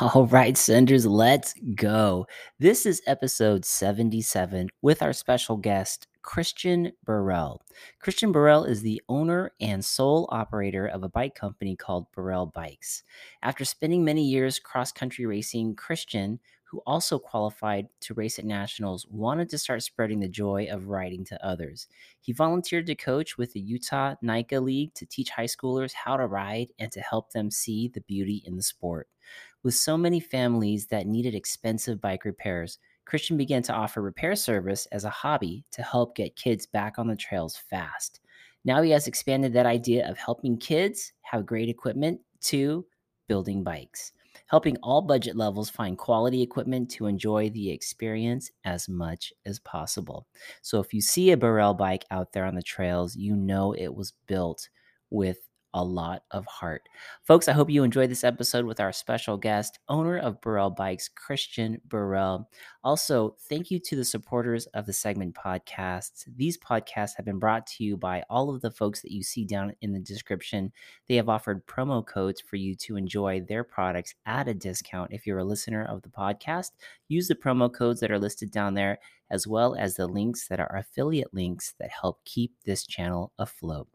All right, senders, let's go. This is episode 77 with our special guest, Christian Burrell. Christian Burrell is the owner and sole operator of a bike company called Burrell Bikes. After spending many years cross country racing, Christian, who also qualified to race at nationals, wanted to start spreading the joy of riding to others. He volunteered to coach with the Utah NICA League to teach high schoolers how to ride and to help them see the beauty in the sport. With so many families that needed expensive bike repairs, Christian began to offer repair service as a hobby to help get kids back on the trails fast. Now he has expanded that idea of helping kids have great equipment to building bikes, helping all budget levels find quality equipment to enjoy the experience as much as possible. So if you see a Burrell bike out there on the trails, you know it was built with a lot of heart. Folks, I hope you enjoyed this episode with our special guest, owner of Burrell Bikes, Christian Burrell. Also, thank you to the supporters of the segment podcasts. These podcasts have been brought to you by all of the folks that you see down in the description. They have offered promo codes for you to enjoy their products at a discount. If you're a listener of the podcast, use the promo codes that are listed down there as well as the links that are affiliate links that help keep this channel afloat.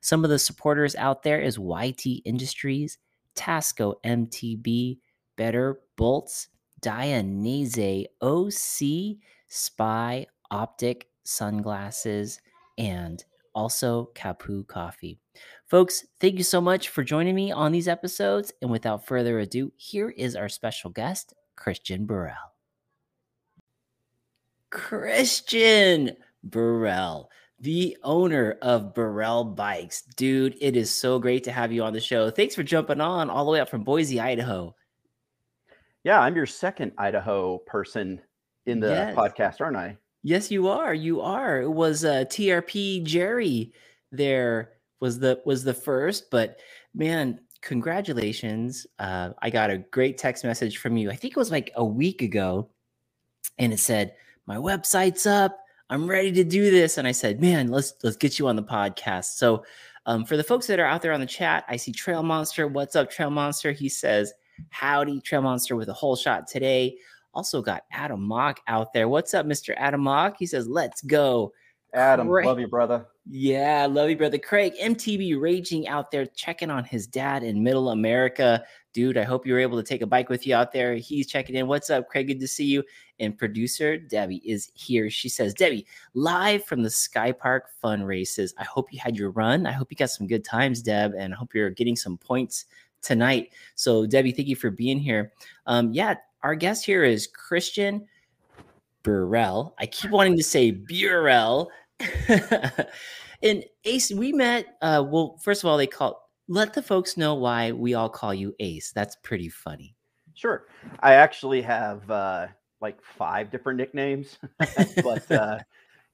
Some of the supporters out there is YT Industries, Tasco MTB, Better Bolts, Dainese OC, Spy Optic Sunglasses, and also Capu Coffee. Folks, thank you so much for joining me on these episodes. And without further ado, here is our special guest, Christian Burrell. Christian Burrell, the owner of Burrell Bikes. Dude, it is so great to have you on the show. Thanks for jumping on all the way up from Boise, Idaho. Yeah, I'm your second Idaho person in the yes. podcast, aren't I? Yes, you are. You are. It was uh, TRP Jerry there was the was the first, but man, congratulations. Uh, I got a great text message from you. I think it was like a week ago, and it said, my website's up. I'm ready to do this. And I said, man, let's let's get you on the podcast. So um, for the folks that are out there on the chat, I see Trail Monster. What's up, Trail Monster? He says, howdy, Trail Monster with a whole shot today. Also got Adam Mock out there. What's up, Mr. Adam Mock? He says, let's go. Adam, Craig. love you, brother. Yeah, love you, brother. Craig, MTB raging out there, checking on his dad in middle America. Dude, I hope you were able to take a bike with you out there. He's checking in. What's up, Craig? Good to see you. And producer Debbie is here. She says, Debbie, live from the Sky Park Fun Races. I hope you had your run. I hope you got some good times, Deb, and I hope you're getting some points tonight. So, Debbie, thank you for being here. Um, yeah, our guest here is Christian Burrell. I keep wanting to say Burrell. and Ace, we met. Uh, well, first of all, they call let the folks know why we all call you Ace. That's pretty funny. Sure. I actually have uh, like five different nicknames, but uh,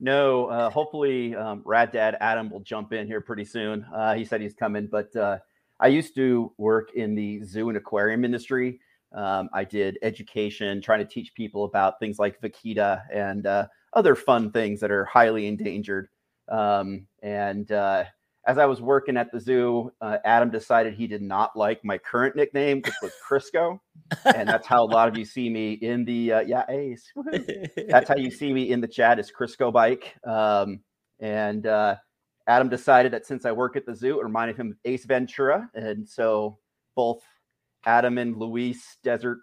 no. Uh, hopefully, um, Rad Dad Adam will jump in here pretty soon. Uh, he said he's coming, but uh, I used to work in the zoo and aquarium industry. Um, I did education, trying to teach people about things like vaquita and uh, other fun things that are highly endangered. Um, and uh, as I was working at the zoo, uh, Adam decided he did not like my current nickname, which was Crisco, and that's how a lot of you see me in the uh, yeah Ace. that's how you see me in the chat is Crisco Bike. Um, and uh, Adam decided that since I work at the zoo, it reminded him of Ace Ventura, and so both Adam and Luis Desert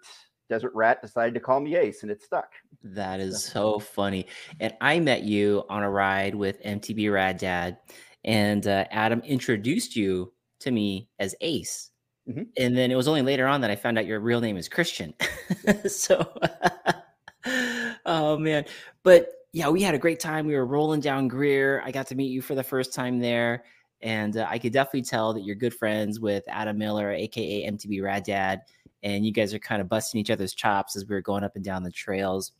Desert Rat decided to call me Ace, and it stuck. That is so funny. And I met you on a ride with MTB Rad Dad, and uh, Adam introduced you to me as Ace. Mm-hmm. And then it was only later on that I found out your real name is Christian. so, oh man. But yeah, we had a great time. We were rolling down Greer. I got to meet you for the first time there. And uh, I could definitely tell that you're good friends with Adam Miller, aka MTB Rad Dad. And you guys are kind of busting each other's chops as we were going up and down the trails.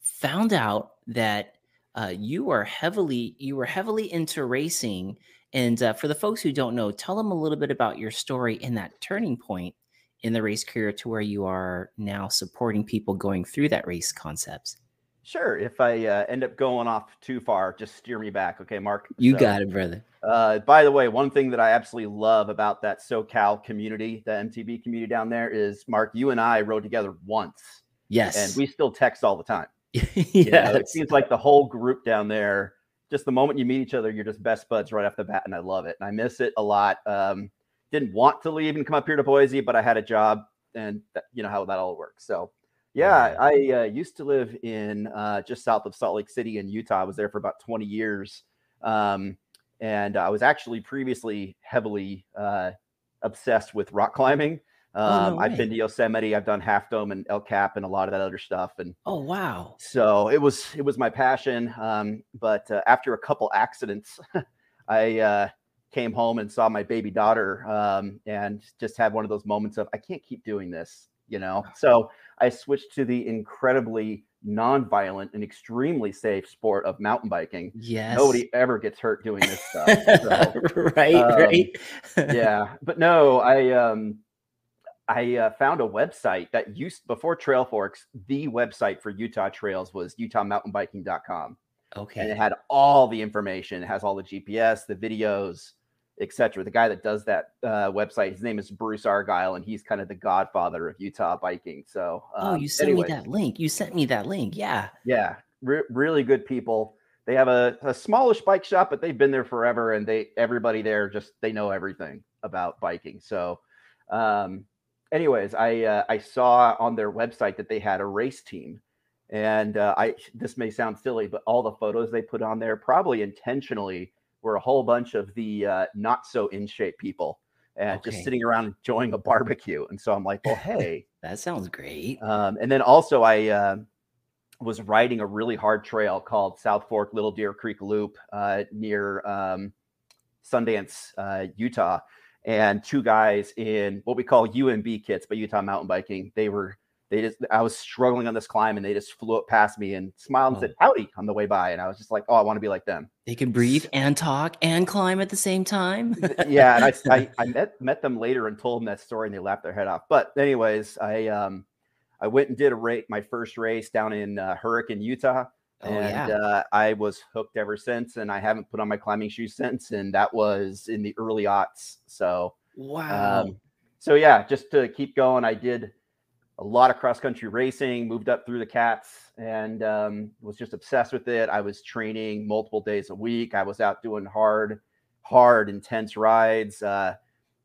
Found out that uh, you are heavily you were heavily into racing and uh, for the folks who don't know, tell them a little bit about your story in that turning point in the race career to where you are now supporting people going through that race concepts. Sure. If I uh, end up going off too far, just steer me back. Okay, Mark. You so, got it, brother. Uh, by the way, one thing that I absolutely love about that SoCal community, the MTB community down there, is Mark. You and I rode together once. Yes, and we still text all the time. Yeah, you know, it seems like the whole group down there just the moment you meet each other, you're just best buds right off the bat, and I love it. And I miss it a lot. Um, didn't want to leave and come up here to Boise, but I had a job, and that, you know how that all works. So, yeah, I uh, used to live in uh, just south of Salt Lake City in Utah. I was there for about 20 years, um, and I was actually previously heavily uh, obsessed with rock climbing. Um, oh, no um, I've been to Yosemite. I've done Half Dome and El Cap and a lot of that other stuff. And oh wow! So it was it was my passion. Um, but uh, after a couple accidents, I uh, came home and saw my baby daughter, um, and just had one of those moments of I can't keep doing this, you know. So I switched to the incredibly non-violent and extremely safe sport of mountain biking. Yes. Nobody ever gets hurt doing this stuff. So, right, um, right. yeah. But no, I um I uh, found a website that used before Trailforks. The website for Utah trails was utahmountainbiking.com. Okay. And it had all the information. It has all the GPS, the videos, etc. The guy that does that uh, website, his name is Bruce Argyle, and he's kind of the godfather of Utah biking. So, um, oh, you sent anyways. me that link. You sent me that link. Yeah. Yeah. Re- really good people. They have a, a smallish bike shop, but they've been there forever, and they everybody there just they know everything about biking. So, um, anyways, I uh, I saw on their website that they had a race team, and uh, I this may sound silly, but all the photos they put on there probably intentionally were a whole bunch of the uh, not so in shape people and okay. just sitting around enjoying a barbecue. And so I'm like, well, hey, that sounds great. Um, and then also I uh, was riding a really hard trail called South Fork Little Deer Creek Loop uh, near um, Sundance, uh, Utah and two guys in what we call UMB kits, but Utah mountain biking. They were they just I was struggling on this climb and they just flew up past me and smiled and oh. said howdy on the way by. And I was just like, oh, I want to be like them. They can breathe and talk and climb at the same time. yeah, and I, I, I met met them later and told them that story and they laughed their head off. But anyways, I um I went and did a rate my first race down in uh, Hurricane, Utah. Oh, and yeah. uh, I was hooked ever since, and I haven't put on my climbing shoes since. And that was in the early aughts. So wow. Um, so yeah, just to keep going, I did a lot of cross country racing, moved up through the cats, and um, was just obsessed with it. I was training multiple days a week. I was out doing hard, hard, intense rides. Uh,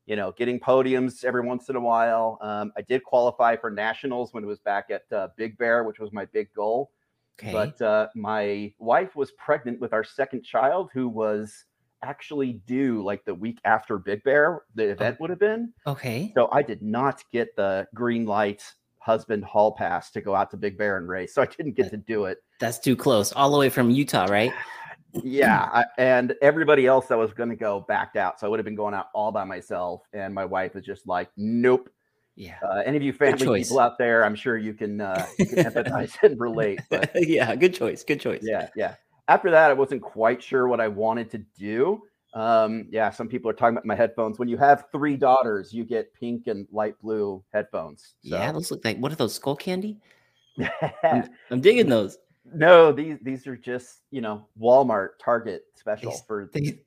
you know, getting podiums every once in a while. Um, I did qualify for nationals when it was back at uh, Big Bear, which was my big goal. Okay. But uh, my wife was pregnant with our second child, who was actually due like the week after Big Bear, the oh, event would have been. Okay. So I did not get the green light husband hall pass to go out to Big Bear and race. So I didn't get to do it. That's too close. All the way from Utah, right? yeah. I, and everybody else that was going to go backed out. So I would have been going out all by myself. And my wife was just like, nope, yeah. Uh, any of you family people out there, I'm sure you can, uh, you can empathize and relate. But yeah, good choice. Good choice. Yeah. Yeah. After that, I wasn't quite sure what I wanted to do. Um, yeah, some people are talking about my headphones. When you have three daughters, you get pink and light blue headphones. So. Yeah, those look like what are those Skullcandy? I'm, I'm, digging those. No, these these are just you know Walmart, Target special they, for they,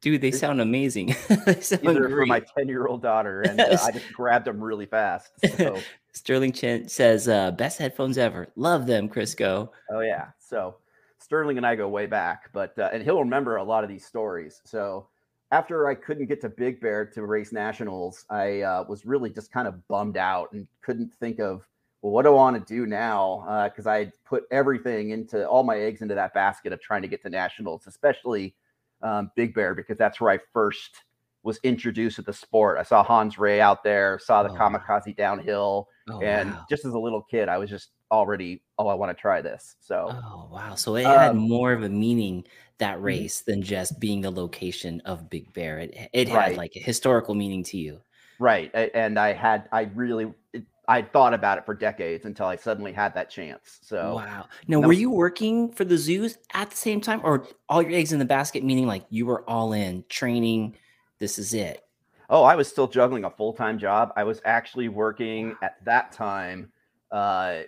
Dude, they sound amazing. they sound for my 10 year old daughter, and uh, I just grabbed them really fast. So. Sterling Chen says, uh, best headphones ever. Love them, Crisco. Oh, yeah. So Sterling and I go way back, but, uh, and he'll remember a lot of these stories. So after I couldn't get to Big Bear to race nationals, I uh, was really just kind of bummed out and couldn't think of well, what do I want to do now? Because uh, I put everything into all my eggs into that basket of trying to get to nationals, especially um, Big Bear, because that's where I first was introduced to the sport. I saw Hans Rey out there, saw the oh, kamikaze wow. downhill, oh, and wow. just as a little kid, I was just already, oh, I want to try this. So, oh wow, so it um, had more of a meaning that mm-hmm. race than just being the location of Big Bear. It it had right. like a historical meaning to you, right? And I had, I really. I thought about it for decades until I suddenly had that chance. So wow. Now, no, were you working for the zoos at the same time, or all your eggs in the basket? Meaning, like you were all in training, this is it. Oh, I was still juggling a full time job. I was actually working at that time uh,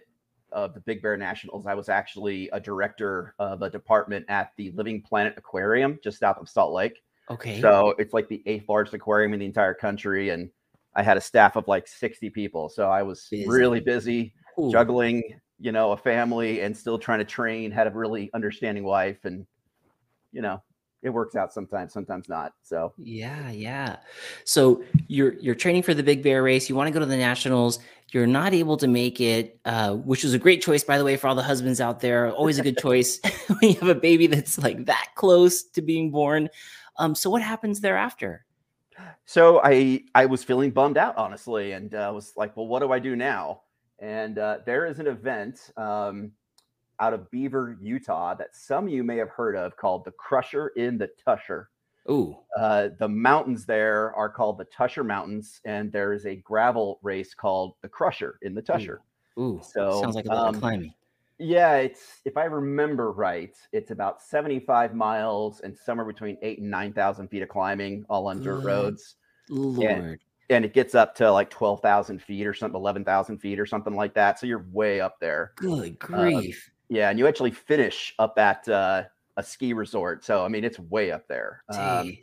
of the Big Bear Nationals. I was actually a director of a department at the Living Planet Aquarium just south of Salt Lake. Okay. So it's like the eighth largest aquarium in the entire country. And I had a staff of like 60 people. So I was busy. really busy Ooh. juggling, you know, a family and still trying to train, had a really understanding wife. And, you know, it works out sometimes, sometimes not. So yeah, yeah. So you're you're training for the Big Bear race. You want to go to the nationals. You're not able to make it, uh, which was a great choice, by the way, for all the husbands out there. Always a good choice when you have a baby that's like that close to being born. Um, so what happens thereafter? So I I was feeling bummed out, honestly, and uh, was like, well, what do I do now? And uh, there is an event. Um, out of Beaver, Utah, that some of you may have heard of called the Crusher in the Tusher. Ooh. Uh, the mountains there are called the Tusher Mountains, and there is a gravel race called the Crusher in the Tusher. Ooh. Ooh. So sounds like a lot um, of climbing. Yeah, it's if I remember right, it's about 75 miles and somewhere between eight and nine thousand feet of climbing, all on dirt roads. Lord. And, and it gets up to like 12,000 feet or something, 11,000 feet or something like that. So you're way up there. Good um, grief. Yeah, and you actually finish up at uh, a ski resort. So I mean, it's way up there. Um,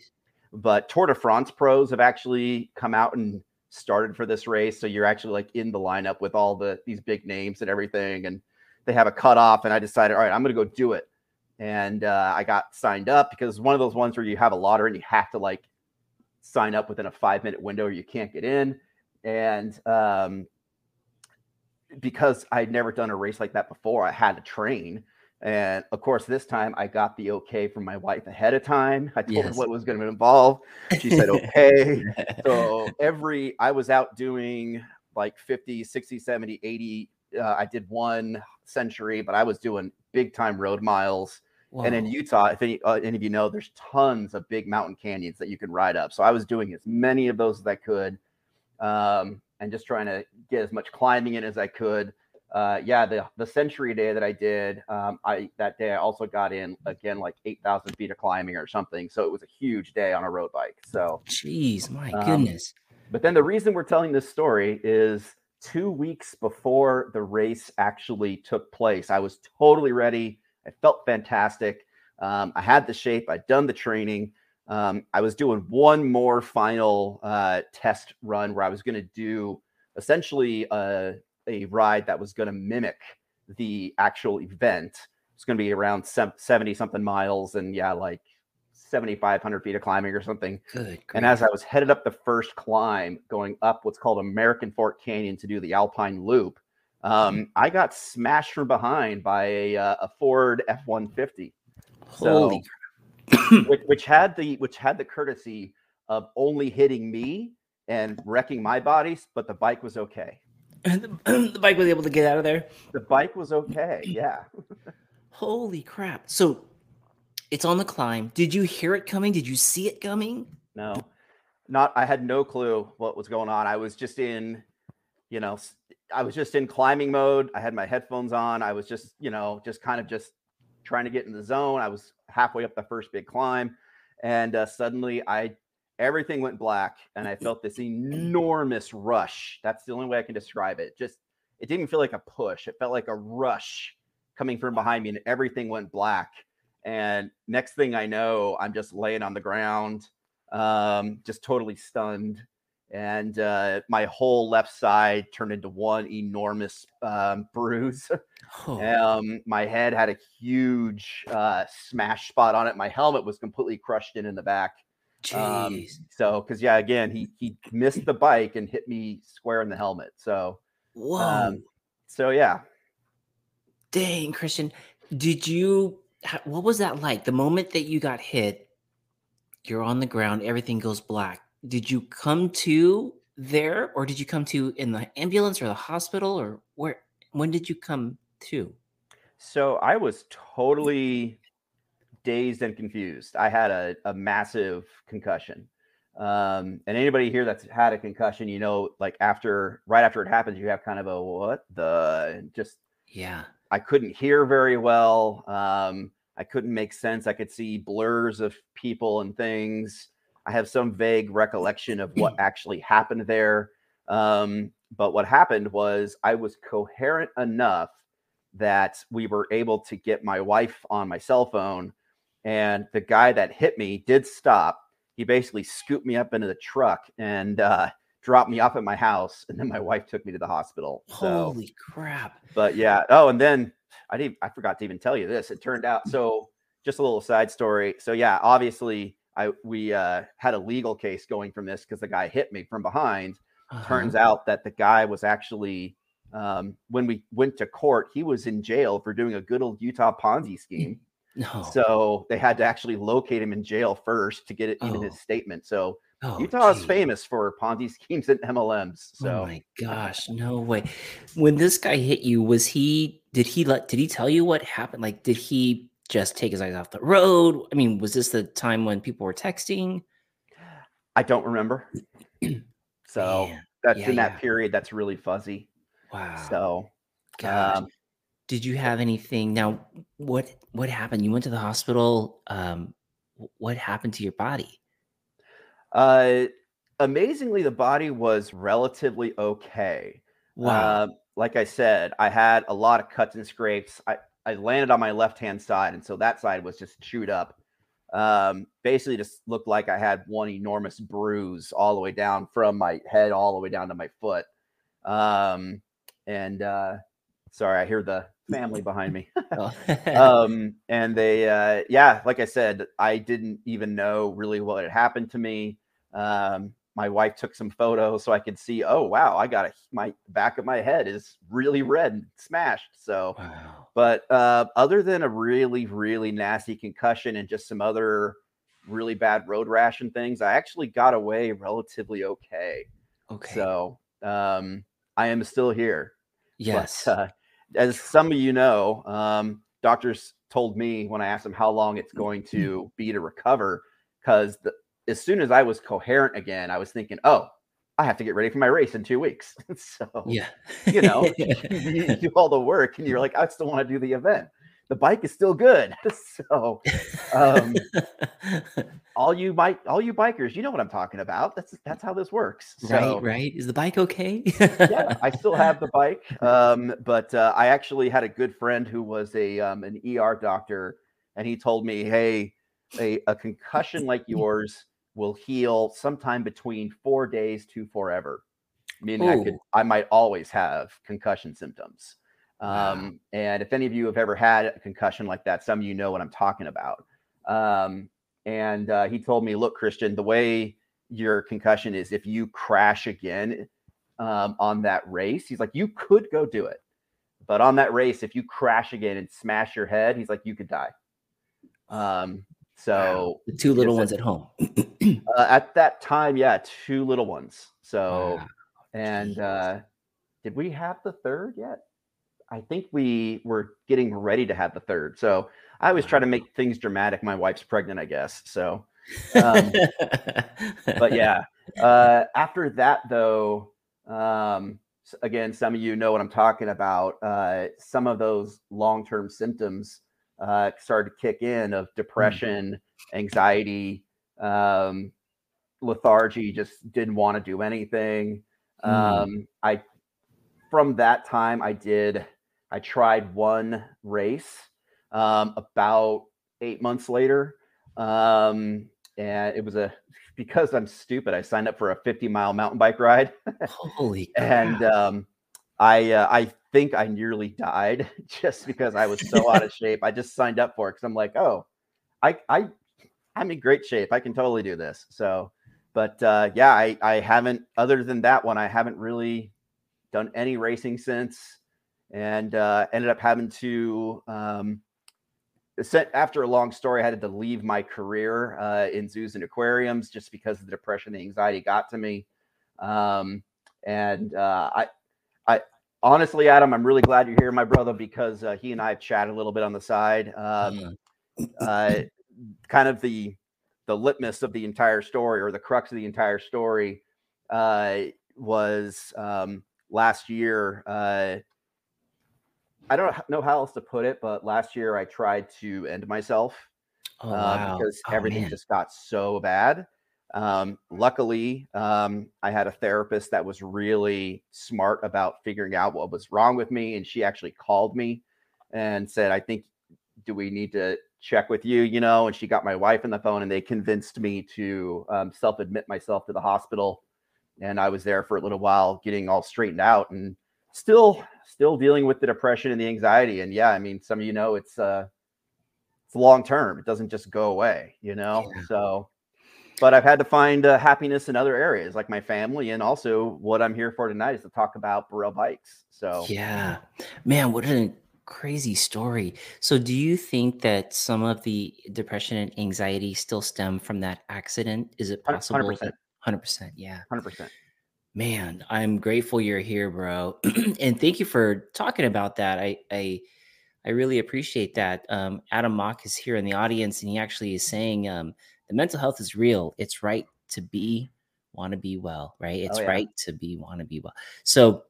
but Tour de France pros have actually come out and started for this race. So you're actually like in the lineup with all the these big names and everything, and they have a cutoff. And I decided, all right, I'm going to go do it. And uh, I got signed up because one of those ones where you have a lottery and you have to like sign up within a five minute window or you can't get in. And um, because I'd never done a race like that before, I had to train. And of course, this time I got the okay from my wife ahead of time. I told yes. her what was going to involve. She said, okay. so every, I was out doing like 50, 60, 70, 80. Uh, I did one century, but I was doing big time road miles. And in Utah, if any, uh, any of you know, there's tons of big mountain canyons that you can ride up. So I was doing as many of those as I could. Um, and just trying to get as much climbing in as I could. Uh, yeah, the the century day that I did, um, I that day I also got in again like eight thousand feet of climbing or something. So it was a huge day on a road bike. So, jeez, my um, goodness. But then the reason we're telling this story is two weeks before the race actually took place. I was totally ready. I felt fantastic. Um, I had the shape. I'd done the training um, I was doing one more final uh, test run where I was going to do essentially a, a ride that was going to mimic the actual event. It's going to be around 70 something miles and yeah, like 7,500 feet of climbing or something. Good. And as I was headed up the first climb, going up what's called American Fork Canyon to do the Alpine Loop, um, mm-hmm. I got smashed from behind by a, uh, a Ford F 150. Holy so, which, which had the which had the courtesy of only hitting me and wrecking my bodies, but the bike was okay. the, the bike was able to get out of there. The bike was okay. Yeah. Holy crap! So it's on the climb. Did you hear it coming? Did you see it coming? No, not. I had no clue what was going on. I was just in, you know, I was just in climbing mode. I had my headphones on. I was just, you know, just kind of just trying to get in the zone. I was halfway up the first big climb, and uh, suddenly I everything went black, and I felt this enormous rush. That's the only way I can describe it. Just it didn't feel like a push; it felt like a rush coming from behind me, and everything went black. And next thing I know, I'm just laying on the ground, um, just totally stunned and uh, my whole left side turned into one enormous um, bruise. Oh. Um, my head had a huge uh, smash spot on it. My helmet was completely crushed in in the back. Um, Jeez. so, because yeah, again, he he missed the bike and hit me square in the helmet. So, Whoa. um, so yeah, Dang, Christian. Did you what was that like? The moment that you got hit, you're on the ground, everything goes black. Did you come to there or did you come to in the ambulance or the hospital or where when did you come to? so I was totally dazed and confused. I had a, a massive concussion. Um, and anybody here that's had a concussion, you know, like after right after it happens, you have kind of a what the just Yeah. I couldn't hear very well. Um, I couldn't make sense. I could see blurs of people and things. I have some vague recollection of what actually happened there. Um, but what happened was I was coherent enough that we were able to get my wife on my cell phone. And the guy that hit me did stop. He basically scooped me up into the truck and uh, dropped me off at my house. And then my wife took me to the hospital. So, Holy crap. but yeah. Oh, and then I didn't. I forgot to even tell you this. It turned out so. Just a little side story. So yeah, obviously, I we uh, had a legal case going from this because the guy hit me from behind. Turns Uh-huh. out that the guy was actually um, when we went to court, he was in jail for doing a good old Utah Ponzi scheme. no. So they had to actually locate him in jail first to get it in Oh. his statement. So Oh, Utah is famous for Ponzi schemes and MLMs. Oh my gosh, no way. When this guy hit you, was he did he let did he tell you what happened? Like did he just take his eyes off the road? I mean, was this the time when people were texting? I don't remember. so Man, that's yeah, in that yeah. period. That's really fuzzy. wow. So gosh. um, did you have anything now what what happened? You went to the hospital. Um what happened to your body? Uh, amazingly, the body was relatively okay. Wow. Uh, like I said, I had a lot of cuts and scrapes. I, I landed on my left hand side, and so that side was just chewed up. Um, basically, just looked like I had one enormous bruise all the way down from my head all the way down to my foot. Um, and uh, sorry, I hear the family behind me. Oh. um, and they, uh, yeah, like I said, I didn't even know really what had happened to me. Um, my wife took some photos so I could see, oh wow, I got a my back of my head is really red and smashed. So, wow. but uh, other than a really, really nasty concussion and just some other really bad road rash and things, I actually got away relatively okay. Okay. So, um, I am still here. yes. But, uh, as some of you know, um, doctors told me when I asked them how long it's going to be to recover, because as soon as I was coherent again, I was thinking, oh, I have to get ready for my race in two weeks. so, yeah. you know, you do all the work and you're like, I still want to do the event. The bike is still good. so, um, all you bike, all you bikers, you know what I'm talking about. That's that's how this works. So, right, right. Is the bike okay? yeah, I still have the bike, um, but uh, I actually had a good friend who was a um, an ER doctor, and he told me, "Hey, a, a concussion like yours will heal sometime between four days to forever." Meaning, I could, I might always have concussion symptoms. Wow. Um, and if any of you have ever had a concussion like that, some of you know what I'm talking about. Um, and uh, he told me, "Look, Christian, the way your concussion is, if you crash again." um, on that race. He's like, you could go do it, but on that race, if you crash again and smash your head, he's like, you could die. Um, so the two little ones at home. uh, at that time, yeah, two little ones. So, Wow. and uh, did we have the third yet? I think we were getting ready to have the third. So I always try to make things dramatic. My wife's pregnant, I guess. So, um, but yeah, uh, after that though, um, again, some of you know what I'm talking about. Uh, some of those long-term symptoms uh, started to kick in of depression, anxiety, um, lethargy. Just didn't want to do anything. Mm. Um, I from that time I did. I tried one race um, about eight months later. Um, and it was a because I'm stupid. I signed up for a 50 mile mountain bike ride, Holy and um, I uh, I think I nearly died just because I was so out of shape. I just signed up for it because I'm like, oh, I I I'm in great shape. I can totally do this. So, but uh, yeah, I, I haven't, other than that one, I haven't really done any racing since and uh, ended up having to, um, after a long story, I had to leave my career uh, in zoos and aquariums just because the depression, the anxiety got to me. Um, and uh, I, I honestly, Adam, I'm really glad you're here, my brother, because uh, he and I have chatted a little bit on the side. Um, uh, kind of the the litmus of the entire story or the crux of the entire story uh, was um, last year. Uh, I don't know how else to put it, but last year I tried to end myself Oh, uh, wow. because Oh, everything man. just got so bad. Um, luckily, um, I had a therapist that was really smart about figuring out what was wrong with me, and she actually called me and said, "I think do we need to check with you?" You know, and she got my wife on the phone, and they convinced me to um, self-admit myself to the hospital, and I was there for a little while, getting all straightened out, and still, still dealing with the depression and the anxiety. And yeah, I mean, some of you know it's uh, it's long term. It doesn't just go away, you know. Yeah. So, but I've had to find uh, happiness in other areas, like my family, and also what I'm here for tonight is to talk about Burrell bikes. So, Yeah. Man, what a crazy story. So, do you think that some of the depression and anxiety still stem from that accident? Is it possible? 100%. 100%. Yeah. hundred percent. Man, I'm grateful you're here, bro. and thank you for talking about that. I I I really appreciate that. Um, Adam Mock is here in the audience, and he actually is saying um, the mental health is real. It's right to be, want to be well, right? It's yeah. right to be, want to be well. So,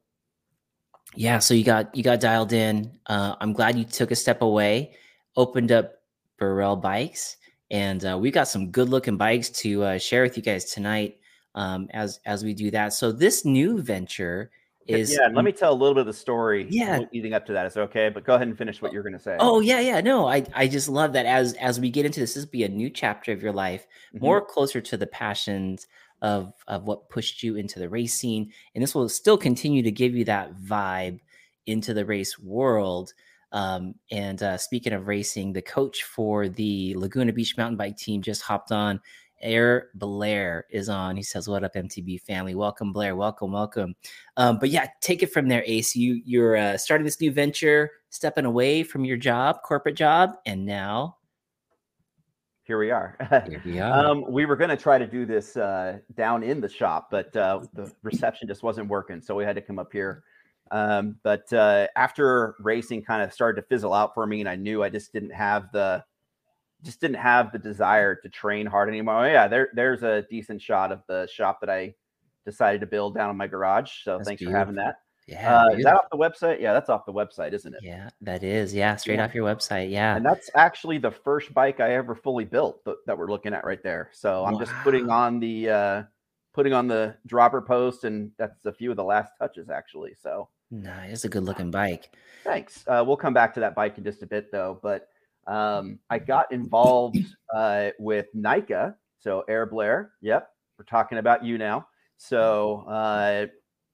yeah. So you got you got dialed in. Uh, I'm glad you took a step away, opened up Burrell Bikes, and uh, we got some good looking bikes to uh, share with you guys tonight. Um, as as we do that, so this new venture is yeah. Let me tell a little bit of the story. Yeah. leading up to that. Is okay? But go ahead and finish what you're going to say. Oh yeah, yeah. No, I I just love that as as we get into this, this will be a new chapter of your life, Mhm. more closer to the passions of of what pushed you into the race scene, and this will still continue to give you that vibe into the race world. Um, and uh, speaking of racing, the coach for the Laguna Beach mountain bike team just hopped on. Air Blair is on. He says, "What up, MTB family? Welcome, Blair. Welcome, welcome." Um, but yeah, take it from there, Ace. You you're uh, starting this new venture, stepping away from your job, corporate job, and now Here we are. here we are. Um, we were going to try to do this uh, down in the shop, but uh, the reception just wasn't working, so we had to come up here. Um, but uh, after racing kind of started to fizzle out for me, and I knew I just didn't have the just didn't have the desire to train hard anymore. Oh, yeah, there there's a decent shot of the shop that I decided to build down in my garage. So That's thanks for having that. yeah, Uh, is that off the website? Yeah, that's off the website, isn't it? yeah, that is yeah, straight Yeah. off your website. Yeah, And that's actually the first bike I ever fully built that, that we're looking at right there. So I'm just putting on the uh putting on the dropper post and that's a few of the last touches actually. So nice. It's a good looking bike. thanks. Uh, we'll come back to that bike in just a bit though. But um I got involved uh with NICA. So Air Blair. Yep. We're talking about you now. So uh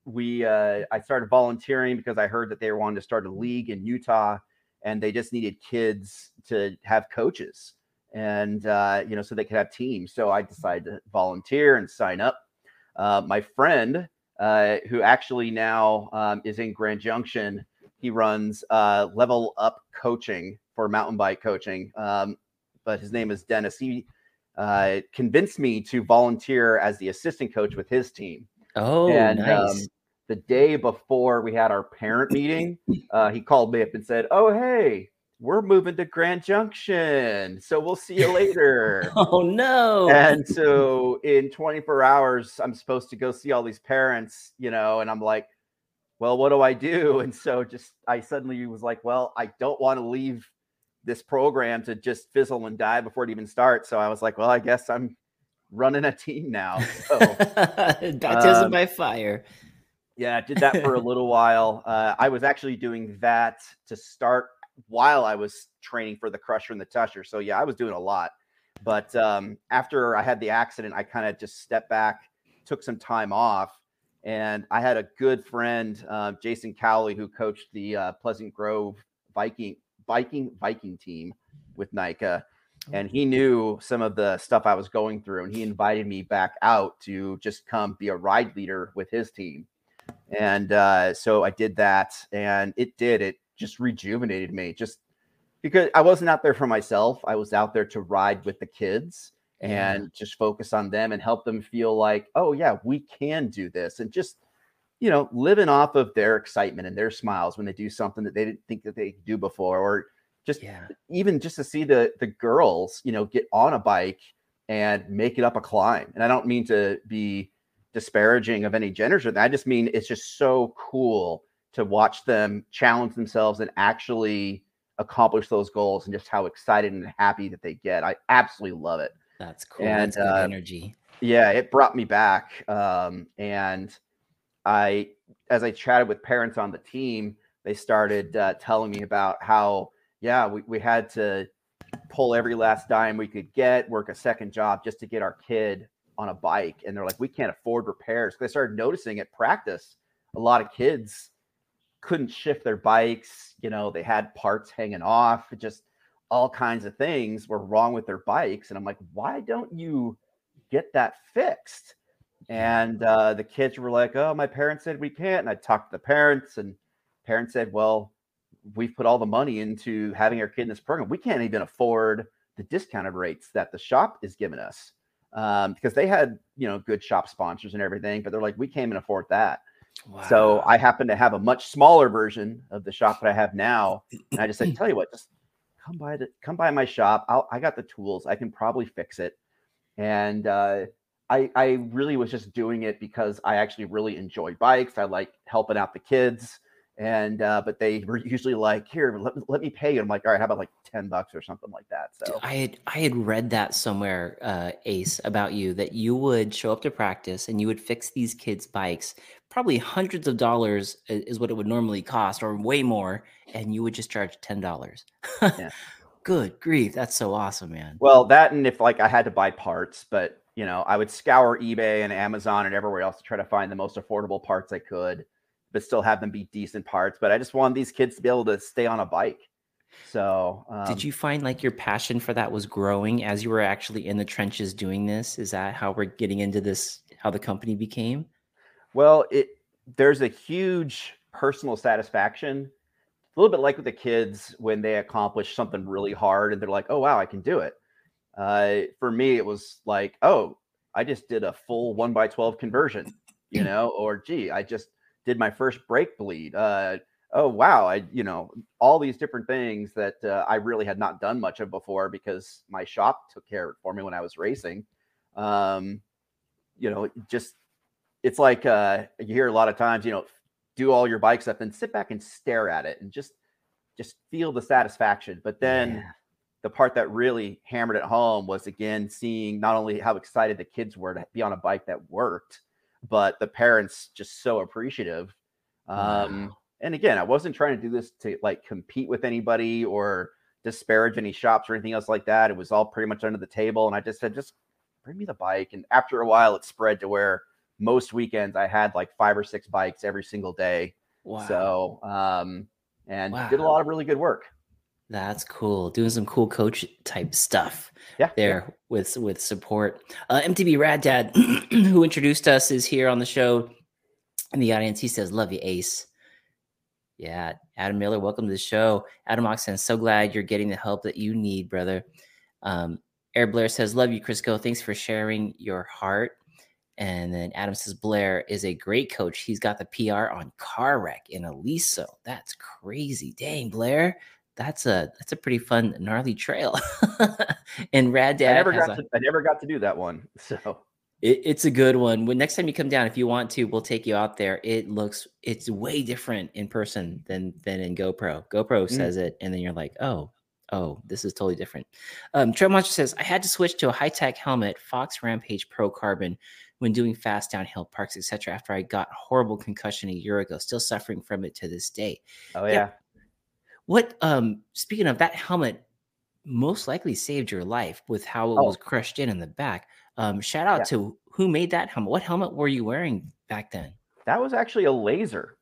we uh I started volunteering because I heard that they were wanting to start a league in Utah and they just needed kids to have coaches and uh, you know so they could have teams so i decided to volunteer and sign up uh, my friend uh, who actually now um, is in grand junction he runs level up coaching for mountain bike coaching um, but his name is dennis he uh, convinced me to volunteer as the assistant coach with his team Oh, and nice. um, the day before we had our parent meeting, uh, he called me up and said, "Oh, hey, we're moving to Grand Junction, so we'll see you later." oh no. and so in 24 hours, I'm supposed to go see all these parents, you know, and I'm like, "Well, what do I do?" And so just I suddenly was like, "Well, I don't want to leave." This program to just fizzle and die before it even starts. So I was like, well, I guess I'm running a team now. So Baptism um, by fire. Yeah, I did that for a little while. Uh, I was actually doing that to start while I was training for the Crusher and the Tusher. So yeah, I was doing a lot. But um, after I had the accident, I kind of just stepped back, took some time off, and I had a good friend, uh, Jason Cowley, who coached the uh, Pleasant Grove Viking Viking Viking team with NICA. and he knew some of the stuff I was going through, and he invited me back out to just come be a ride leader with his team. And uh, so I did that, and it did. It just rejuvenated me, just because I wasn't out there for myself. I was out there to ride with the kids and yeah. just focus on them and help them feel like, oh yeah, we can do this, and just you know, living off of their excitement and their smiles when they do something that they didn't think that they could do before, or just yeah. even just to see the the girls, you know, get on a bike and make it up a climb. And I don't mean to be disparaging of any genders or that. I just mean it's just so cool to watch them challenge themselves and actually accomplish those goals and just how excited and happy that they get. I absolutely love it. That's cool. And That's uh, energy. Yeah, it brought me back. Um, and I, as I chatted with parents on the team, they started uh, telling me about how yeah, we, we had to pull every last dime we could get, work a second job just to get our kid on a bike. And they're like, we can't afford repairs. They started noticing at practice, a lot of kids couldn't shift their bikes. You know, they had parts hanging off, just all kinds of things were wrong with their bikes. And I'm like, why don't you get that fixed? And uh, the kids were like, oh, my parents said we can't. And I talked to the parents, and parents said, well, we've put all the money into having our kid in this program. We can't even afford the discounted rates that the shop is giving us um, because they had you know good shop sponsors and everything, but they're like, we can't even afford that. Wow. So I happen to have a much smaller version of the shop that I have now, and I just said, tell you what, just come by the come by my shop. I'll, I got the tools. I can probably fix it. And uh, I I really was just doing it because I actually really enjoy bikes. I like helping out the kids and uh, but they were usually like, "Here, let, let me pay." you." I'm like, "All right, how about like ten bucks or something like that?" So I had I had read that somewhere, uh, Ace, about you that you would show up to practice and you would fix these kids' bikes, probably hundreds of dollars is what it would normally cost, or way more, and you would just charge ten dollars. yeah. Good grief, that's so awesome, man. Well, that and if like I had to buy parts, but you know, I would scour eBay and Amazon and everywhere else to try to find the most affordable parts I could but still have them be decent parts. But I just want these kids to be able to stay on a bike. So, um, did you find like your passion for that was growing as you were actually in the trenches doing this? Is that how we're getting into this? How the company became? Well, it there's a huge personal satisfaction. A little bit like with the kids when they accomplish something really hard and they're like, "Oh wow, I can do it." Uh, for me, it was like, "Oh, I just did a full one by twelve conversion," you know, or "Gee, I just did my first brake bleed. Uh, oh wow, I you know all these different things that uh, I really had not done much of before because my shop took care of it for me when I was racing. Um, you know, just it's like uh, you hear a lot of times, you know, do all your bike stuff, and sit back and stare at it and just just feel the satisfaction. But then. Yeah. The part that really hammered it home was again seeing not only how excited the kids were to be on a bike that worked, but the parents just so appreciative. Um, wow. And again, I wasn't trying to do this to like compete with anybody or disparage any shops or anything else like that. It was all pretty much under the table. And I just said, just bring me the bike. And after a while, it spread to where most weekends I had like five or six bikes every single day. Wow. So, um, and wow. did a lot of really good work. That's cool. Doing some cool coach type stuff. Yeah. There yeah. with with support. Uh, MTB Rad Dad, who introduced us, is here on the show in the audience. He says, "Love you, Ace." Yeah, Adam Miller, welcome to the show. Adam Oxen, so glad you're getting the help that you need, brother. Um, Air Blair says, "Love you, Crisco. Thanks for sharing your heart." And then Adam says Blair is a great coach. He's got the PR on car wreck in Aliso. That's crazy. Dang, Blair that's a that's a pretty fun gnarly trail. and Rad Dad, I never got a, to, I never got to do that one, so it, it's a good one. When next time you come down, if you want to, we'll take you out there. It looks it's way different in person than than in GoPro. GoPro mm. says it, and then you're like, oh, oh, this is totally different. Um, Trail Monster says I had to switch to a high tech helmet, Fox Rampage Pro Carbon, when doing fast downhill parks, etc. After I got horrible concussion a year ago, still suffering from it to this day. Oh yeah. yeah what um speaking of that helmet most likely saved your life with how it oh. was crushed in in the back. Um shout out yeah. to who made that helmet. What helmet were you wearing back then? That was actually a laser.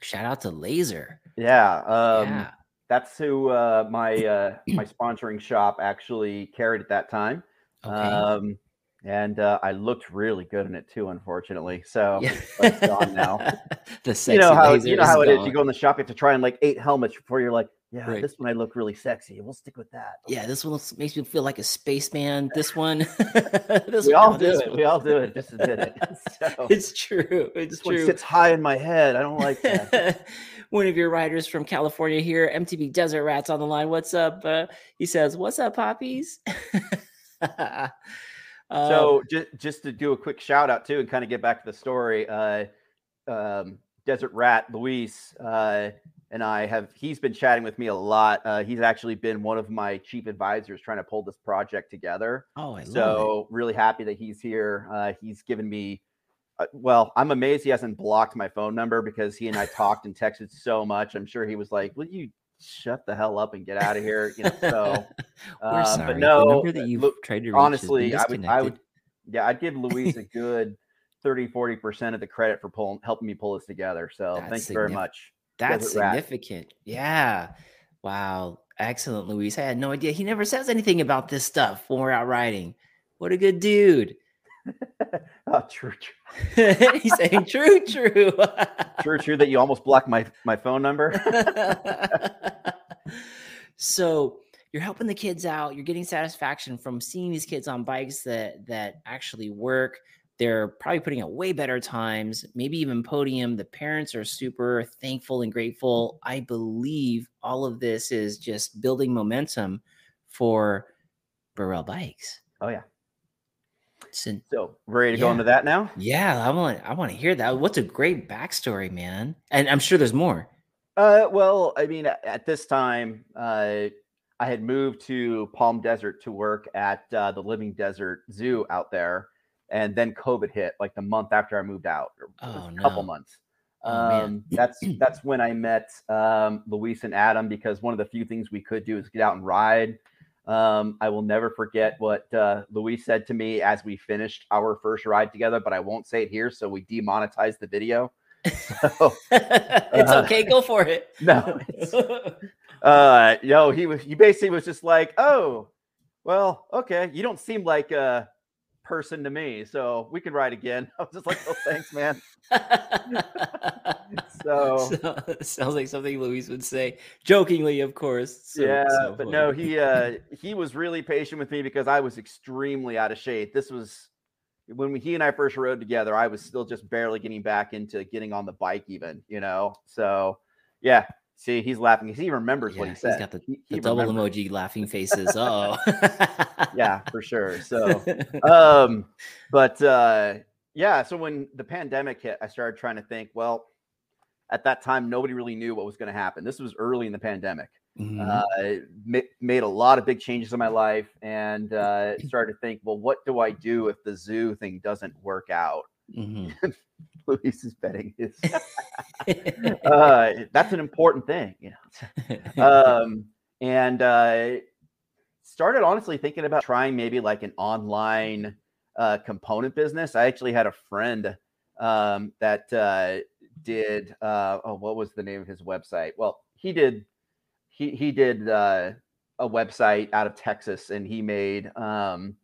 Shout out to Lazer. Yeah. Um yeah. that's who uh, my uh, my sponsoring shop actually carried at that time. Okay. Um, and uh, I looked really good in it too, unfortunately. So Yeah. it's gone now. the sexy you know how you know how it is. You go in the shop, you have to try and like eight helmets before you're like, yeah, Right. this one I look really sexy. We'll stick with that. Yeah, this one looks- makes me feel like a spaceman. This one, this we one, all no, do it. one. We all do it. Just did it. So It's true. It's this one true. sits high in my head. I don't like that. One of your writers from California here, MTB Desert Rats on the line. What's up? Uh, he says, "What's up, poppies?" Uh, so just just to do a quick shout out too and kind of get back to the story uh um desert rat luis uh and i have he's been chatting with me a lot. Uh he's actually been one of my chief advisors trying to pull this project together. Oh, I love it. so really happy that he's here. Uh he's given me uh, well i'm amazed he hasn't blocked my phone number because he and i talked and texted so much. I'm sure he was like will you shut the hell up and get out of here you know so We're uh, but no that you've look, tried to reach has been honestly, I would, I would, yeah, I'd give Luis a good 30, 40% of the credit for pulling, helping me pull this together. So That's thank you very much. That's significant. Yeah. Wow. Excellent, Luis. I had no idea. He never says anything about this stuff when we're out riding. What a good dude. Oh, true, true, He's saying true, true. true, true that you almost blocked my, my phone number. so you're helping the kids out. You're getting satisfaction from seeing these kids on bikes that that actually work. They're probably putting out way better times, maybe even podium. The parents are super thankful and grateful. I believe all of this is just building momentum for Burrell Bikes. oh yeah. So, So ready to go into that now? yeah, I want I want to hear that. What's a great backstory, man? And I'm sure there's more. Uh, well, I mean, at- this time, uh, I had moved to Palm Desert to work at uh, the Living Desert Zoo out there, and then COVID hit like the month after I moved out, or Oh, a couple no. months. Oh. Um, that's that's when I met um, Luis and Adam because one of the few things we could do is get out and ride. Um, I will never forget what uh, Luis said to me as we finished our first ride together, but I won't say it here, so we demonetized the video. So, it's Uh, okay, go for it. no, uh yo he was he basically was just like oh well okay you don't seem like a person to me so we can ride again. I was just like oh thanks man. So So- sounds like something Luis would say, jokingly, of course. So- yeah so but no he uh he was really patient with me because i was extremely out of shape. This was when he and i first rode together i was still just barely getting back into getting on the bike even you know? So yeah see he's laughing because he remembers what he Yeah, he he's said got the- He- the he double remembers. emoji laughing faces. Oh, yeah for sure so um but uh yeah so when the pandemic hit i started trying to think well at that time nobody really knew what was going to happen this was early in the pandemic Mhm. uh ma- made a lot of big changes in my life and uh started to think well what do i do if the zoo thing doesn't work out Mhm. luis is betting his uh that's an important thing you know um, and uh, started honestly thinking about trying maybe like an online uh, component business. I actually had a friend um, that uh, did uh, oh, what was the name of his website? Well, he did he he did uh, a website out of Texas, and he made um,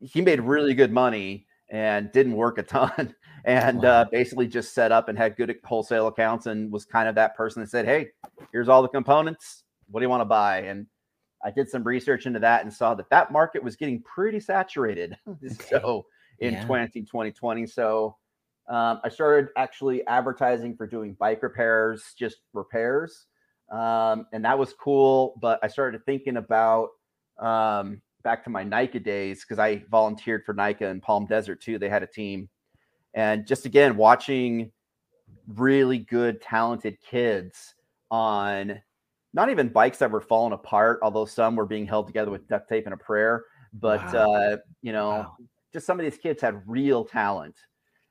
he made really good money and didn't work a ton and Wow. uh, basically just set up and had good wholesale accounts and was kind of that person that said hey here's all the components what do you want to buy and i did some research into that and saw that that market was getting pretty saturated so in Yeah. 20, 2020 so um, i started actually advertising for doing bike repairs just repairs um, and that was cool but i started thinking about um, back to my NICA days because I volunteered for NICA in Palm Desert too. They had a team, and just again watching really good, talented kids on not even bikes that were falling apart, although some were being held together with duct tape and a prayer. But Wow. uh, you know, Wow. just some of these kids had real talent,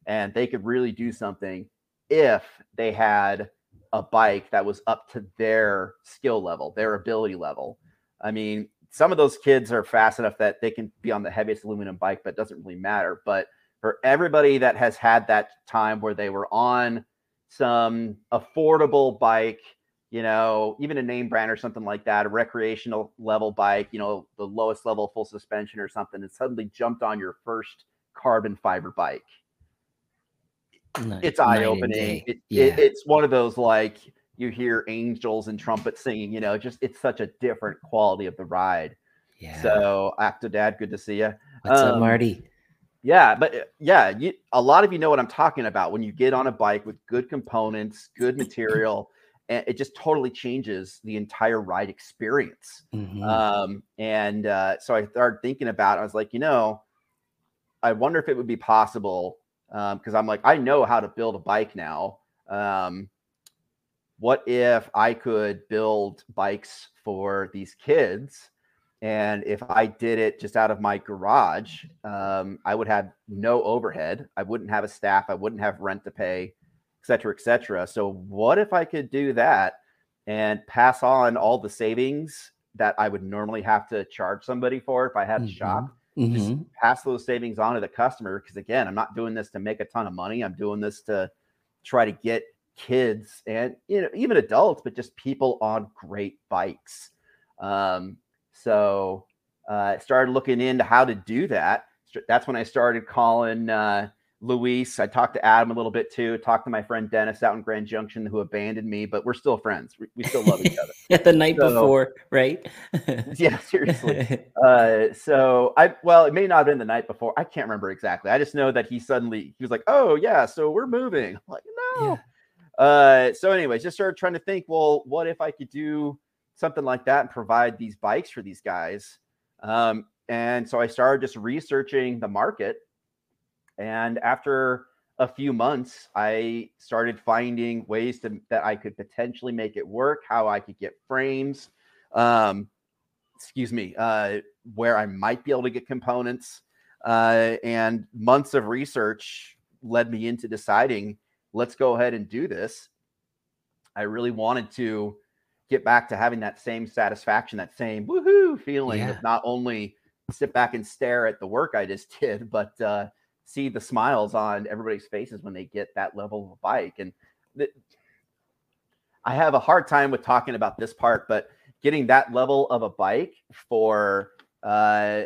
and they could really do something if they had a bike that was up to their skill level, their ability level. I mean, some of those kids are fast enough that they can be on the heaviest aluminum bike, but it doesn't really matter. But for everybody that has had that time where they were on some affordable bike you know, even a name brand or something like that, a recreational level bike, you know, the lowest level full suspension or something, and suddenly jumped on your first carbon fiber bike. Night- It's eye opening. It, Yeah. it, it's one of those like you hear angels and trumpets singing, you know, just it's such a different quality of the ride. Yeah. So, Octodad, good to see you. What's up, um, Marty? Yeah, but uh, yeah, you, a lot of you know what I'm talking about when you get on a bike with good components, good material, and it just totally changes the entire ride experience. Mhm. Um, and uh, so I started thinking about it. I was like, you know, I wonder if it would be possible because I'm like, I know how to build a bike now. Um, what if I could build bikes for these kids? And if I did it just out of my garage, um, I would have no overhead. I wouldn't have a staff. I wouldn't have rent to pay, et cetera, et cetera. So, what if I could do that and pass on all the savings that I would normally have to charge somebody for if I had a Mhm. shop? Just Mhm. pass those savings on to the customer. Because again, I'm not doing this to make a ton of money. I'm doing this to try to get kids and you know even adults, but just people on great bikes. Um, so uh, I started looking into how to do that. That's when I started calling uh, Luis. I talked to Adam a little bit too. Talked to my friend Dennis out in Grand Junction who abandoned me, but we're still friends. We, we still love each other. Yeah, the night So- before, right? Yeah, seriously. Uh, so I well, it may not have been the night before. I can't remember exactly. I just know that he suddenly he was like, "Oh yeah, so we're moving." I'm like, no. Uh, so anyways, just started trying to think. Well, what if I could do something like that and provide these bikes for these guys? Um, and so I started just researching the market. And after a few months, I started finding ways to that I could potentially make it work, how I could get frames. Um, excuse me, uh, where I might be able to get components. Uh, and months of research led me into deciding let's go ahead and do this. I really wanted to get back to having that same satisfaction, that same woohoo feeling Yeah. of not only sit back and stare at the work I just did, but uh, see the smiles on everybody's faces when they get that level of a bike. And th- I have a hard time with talking about this part, but getting that level of a bike for uh,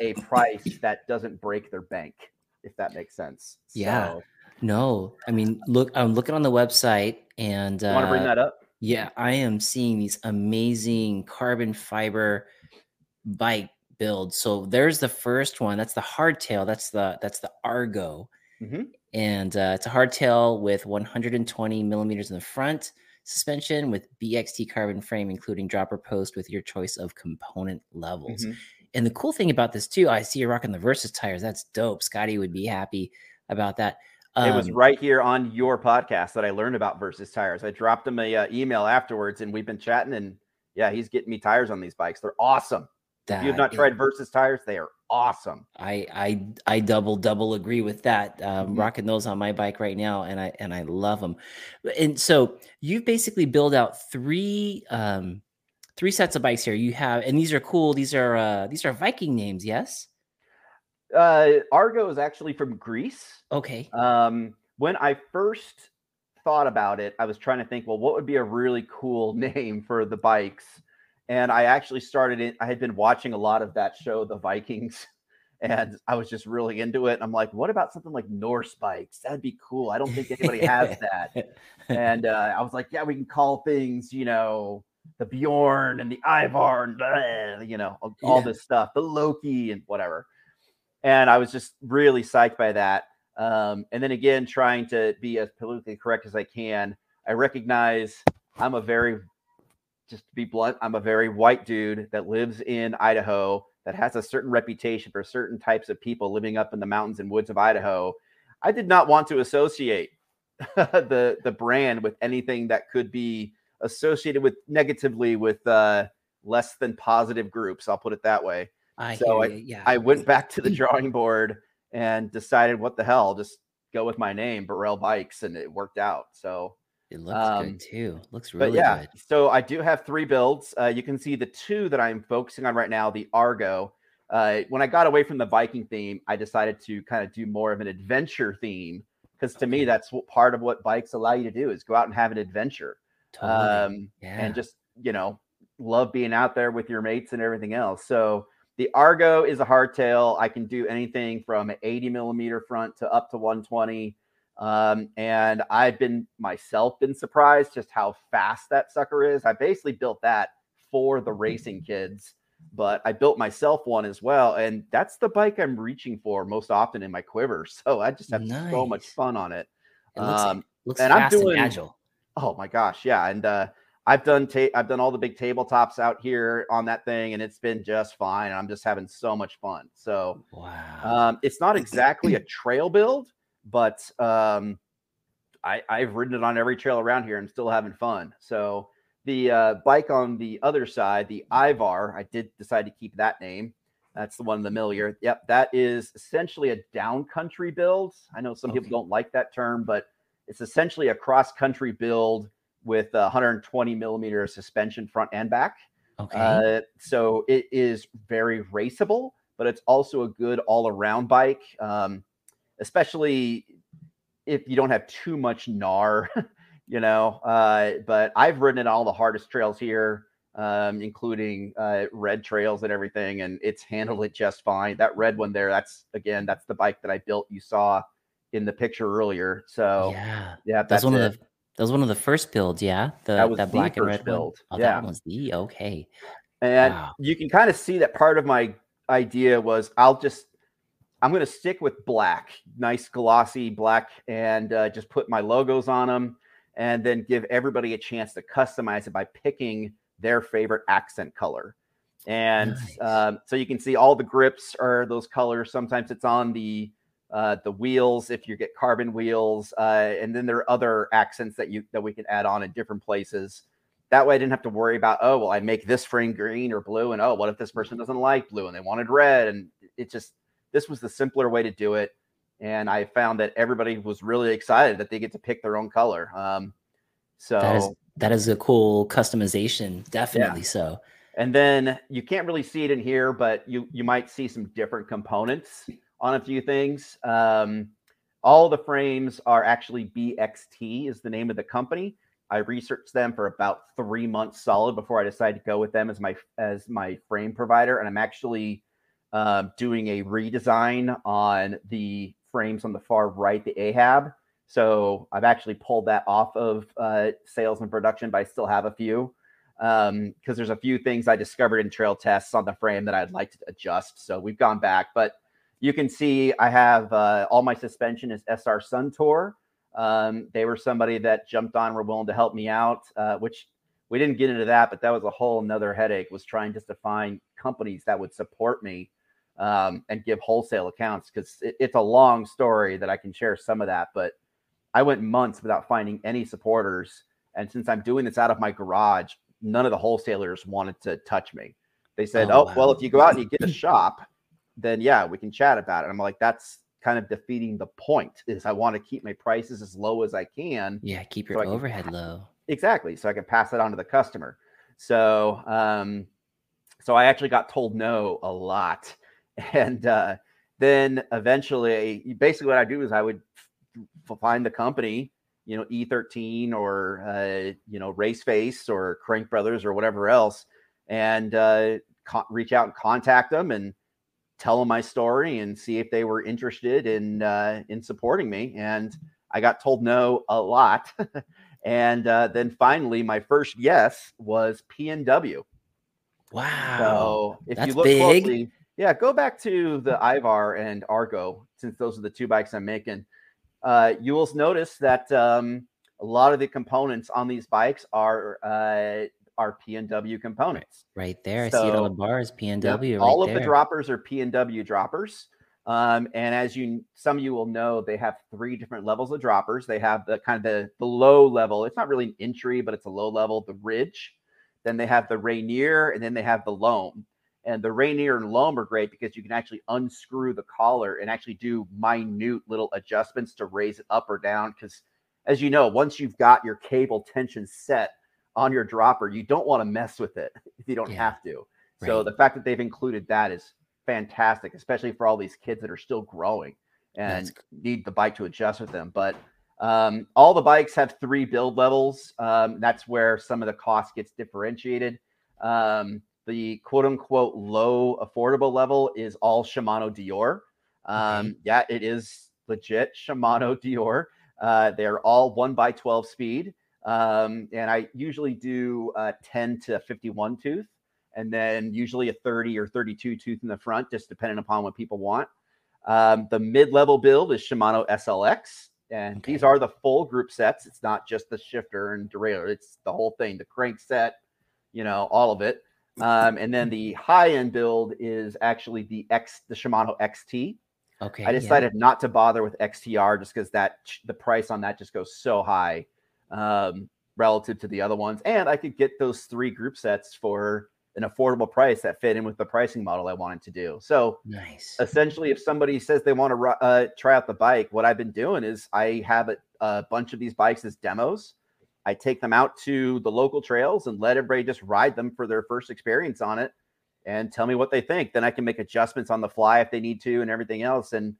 a price that doesn't break their bank, if that makes sense. Yeah. So, No, I mean, look, I'm looking on the website and you want to bring uh, that up? Yeah, I am seeing these amazing carbon fiber bike builds. So there's the first one. That's the hardtail. That's the that's the Argo, Mhm. and uh, it's a hardtail with 120 millimeters in the front suspension with BXT carbon frame, including dropper post with your choice of component levels. Mhm. And the cool thing about this too, I see you're rocking the Versus tires. That's dope. Scotty would be happy about that. It was Um, right here on your podcast that I learned about Versus tires. I dropped him a uh, email afterwards, and we've been chatting. And yeah, he's getting me tires on these bikes. They're awesome. If you have not tried Versus tires, they are awesome. I I I double double agree with that. Um, Mhm. Rocking those on my bike right now, and I and I love them. And so you've basically built out three um three sets of bikes here. You have, and these are cool. These are uh these are Viking names, yes. Uh, Argo is actually from Greece. Okay. Um, when I first thought about it, I was trying to think, well, what would be a really cool name for the bikes? And I actually started it. I had been watching a lot of that show, The Vikings, and I was just really into it. I'm like, what about something like Norse bikes? That'd be cool. I don't think anybody has that. And uh, I was like, yeah, we can call things, you know, the Bjorn and the Ivar and blah, you know, all, Yeah. this stuff, the Loki and whatever. And I was just really psyched by that. Um, and then again, trying to be as politically correct as I can. I recognize I'm a very, just to be blunt, I'm a very white dude that lives in Idaho that has a certain reputation for certain types of people living up in the mountains and woods of Idaho. I did not want to associate the the brand with anything that could be associated with negatively with uh, less than positive groups. I'll put it that way. I So you. Yeah. I went back to the drawing board and decided, what the hell, just go with my name, Burrell Bikes, and it worked out. So, it looks um, good too. Looks but really yeah, good. so I do have three builds. Uh, you can see the two that I'm focusing on right now, the Argo. Uh, when I got away from the Viking theme, I decided to kind of do more of an adventure theme because to me, that's what part of what bikes allow you to do is go out and have an adventure. Totally. um, Yeah. and just you know love being out there with your mates and everything else. So the Argo is a hardtail. I can do anything from an 80 millimeter front to up to 120. Um, and I've been myself been surprised just how fast that sucker is. I basically built that for the racing kids, but I built myself one as well. And that's the bike I'm reaching for most often in my quiver. So I just have so much fun on it. It looks Um, looks and I'm fast and doing- agile. Oh my gosh, yeah, and uh, I've done ta- I've done all the big tabletops out here on that thing, and it's been just fine. I'm just having so much fun. So Wow. um, it's not exactly a trail build, but um, I, I've ridden it on every trail around here and still having fun. So the uh, bike on the other side, the Ivar, I did decide to keep that name. That's the one in the middle here. Yep, that is essentially a down country build. I know some Okay. people don't like that term, but it's essentially a cross country build with a 120 millimeter suspension front and back. okay. Uh, so it is very raceable, but it's also a good all around bike, um, especially if you don't have too much gnar, you know. Uh, but I've ridden it on all the hardest trails here, um, including uh, red trails and everything, and it's handled it just fine. That red one there, that's again, that's the bike that I built. You saw in the picture earlier. So yeah, yeah. that's, That's one it. of the that was one of the first builds, yeah. The That was that the black and first red build, one. Oh, yeah. that was the okay. And Wow. you can kind of see that part of my idea was I'll just I'm going to stick with black, nice glossy black, and uh, just put my logos on them, and then give everybody a chance to customize it by picking their favorite accent color. And Nice. um, so you can see all the grips are those colors. Sometimes it's on the uh, the wheels if you get carbon wheels, uh, and then there are other accents that you that we can add on in different places. That way, I didn't have to worry about oh well, I make this frame green or blue, and oh, what if this person doesn't like blue and they wanted red? And it just this was the simpler way to do it. And I found that everybody was really excited that they get to pick their own color. Um, so That is that is a cool customization, definitely so. and then you can't really see it in here, but you you might see some different components on a few things. Um, all the frames are actually BXT is the name of the company. I researched them for about three months solid before I decided to go with them as my as my frame provider, and I'm actually um, doing a redesign on the frames on the far right, the Ahab. So I've actually pulled that off of uh, sales and production, but I still have a few um because there's a few things i discovered in trail tests on the frame that i'd like to adjust so we've gone back but you can see i have uh, all my suspension is SR Suntour um they were somebody that jumped on were willing to help me out uh, which we didn't get into that but that was a whole nother headache was trying just to find companies that would support me um, and give wholesale accounts because it, it's a long story that i can share some of that but i went months without finding any supporters and since i'm doing this out of my garage none of the wholesalers wanted to touch me. They said, Oh, "Oh, well, if you go out and you get a shop, then yeah, we can chat about it." I'm like, "That's kind of defeating the point. Is I want to keep my prices as low as I can, Yeah, keep your can overhead pa- low. exactly, so I can pass it on to the customer." So, um, so I actually got told no a lot, and uh, then eventually, basically, what I do is I would f- find the company you know E13 or uh, you know Race Face or Crank Brothers or whatever else, and uh, co- reach out and contact them and tell them my story and see if they were interested in uh, in supporting me. And I got told no a lot, and uh, then finally my first yes was PNW. Wow. So if you look big. closely, yeah, go back to the Ivar and Argo since those are the two bikes I'm making. Uh, you will notice that um, a lot of the components on these bikes are uh, are PNW components. right there. I see it on the So, bars. Yep, PNW. all right of there. the droppers are PNW droppers. Um, and as you some of you will know, they have three different levels of droppers. They have the kind of the, the low level. It's not really an entry, but it's a low level, the ridge. Then they have the Rainier, and then they have the loam. And the Rainier and loam are great because you can actually unscrew the collar and actually do minute little adjustments to raise it up or down. Because as you know, once you've got your cable tension set on your dropper, you don't want to mess with it if you don't Yeah, have to. So right. the fact that they've included that is fantastic, especially for all these kids that are still growing and That's need the bike to adjust with them. But Um, all the bikes have three build levels. Um, that's where some of the cost gets differentiated. Um, the quote unquote low affordable level is all Shimano Deore. Um, okay. Yeah, it is legit Shimano Deore. Uh, they're all one by 12 speed. Um, and I usually do uh, 10 to 51 tooth, and then usually a 30 or 32 tooth in the front, just depending upon what people want. Um, the mid level build is Shimano SLX, and okay. these are the full group sets. It's not just the shifter and derailleur, it's the whole thing the crank set, you know, all of it. Um, and then the high end build is actually the X, the Shimano XT. Okay. I decided yeah. not to bother with XTR just because that the price on that just goes so high um, relative to the other ones, and I could get those three group sets for an affordable price that fit in with the pricing model I wanted to do. So nice. Essentially, if somebody says they want to uh, try out the bike, what I've been doing is I have a, a bunch of these bikes as demos. I take them out to the local trails and let everybody just ride them for their first experience on it and tell me what they think. Then I can make adjustments on the fly if they need to and everything else. And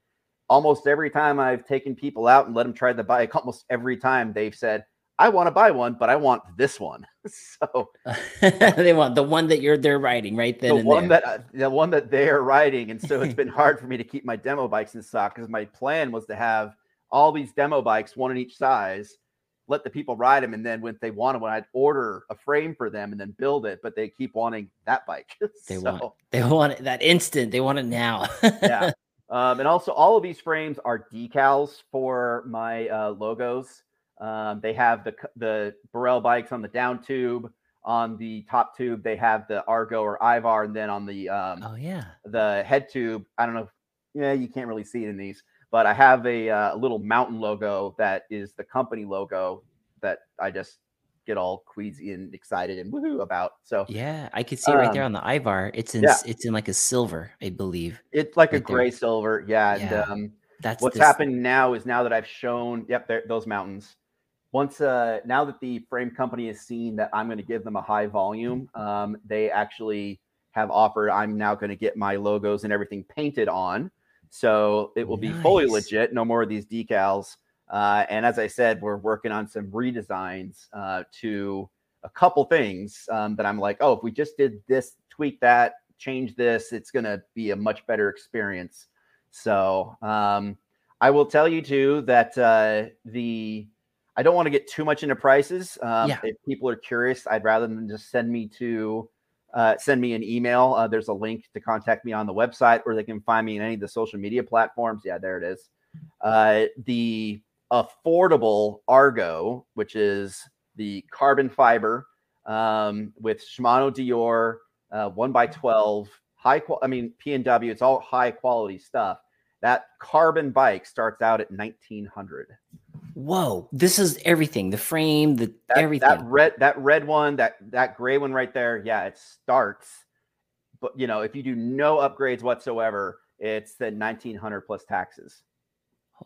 almost every time I've taken people out and let them try the bike, almost every time they've said, I want to buy one, but I want this one. so they want the one that you're they're riding right then. The one there. that uh, the one that they are riding, and so it's been hard for me to keep my demo bikes in stock because my plan was to have all these demo bikes, one in each size, let the people ride them, and then when they wanted one, I'd order a frame for them and then build it. But they keep wanting that bike. they so, want they want it that instant. They want it now. yeah. Um, and also, all of these frames are decals for my uh, logos. Um, they have the the Burrell bikes on the down tube. On the top tube, they have the Argo or Ivar, and then on the um, oh yeah the head tube. I don't know. If, yeah, you can't really see it in these, but I have a, uh, little mountain logo that is the company logo that I just get all queasy and excited and woohoo about. So yeah, I could see it right there um, on the Ivar. It's in yeah. it's in like a silver, I believe. It's like right a gray there. silver. Yeah. yeah. And, um, that's what's this... happened now is now that I've shown, yep, those mountains once uh, now that the frame company has seen that I'm going to give them a high volume, um, they actually have offered I'm now going to get my logos and everything painted on, so it will nice. be fully legit. No more of these decals. Uh, and as I said, we're working on some redesigns uh, to a couple things um, that I'm like, oh, if we just did this, tweak that, change this, it's going to be a much better experience. So um, I will tell you too that uh, the I don't want to get too much into prices. Um, yeah. If people are curious, I'd rather than just send me to uh, send me an email. Uh, there's a link to contact me on the website, or they can find me in any of the social media platforms. Yeah, there it is. Uh, the affordable Argo, which is the carbon fiber um, with Shimano Deore, uh, one by twelve, high. Qual- I mean P and W. It's all high quality stuff. That carbon bike starts out at nineteen hundred whoa, this is everything. The frame, the that, everything. That red, that red one, that that gray one right there. Yeah, it starts. But you know, if you do no upgrades whatsoever, it's the nineteen hundred plus taxes.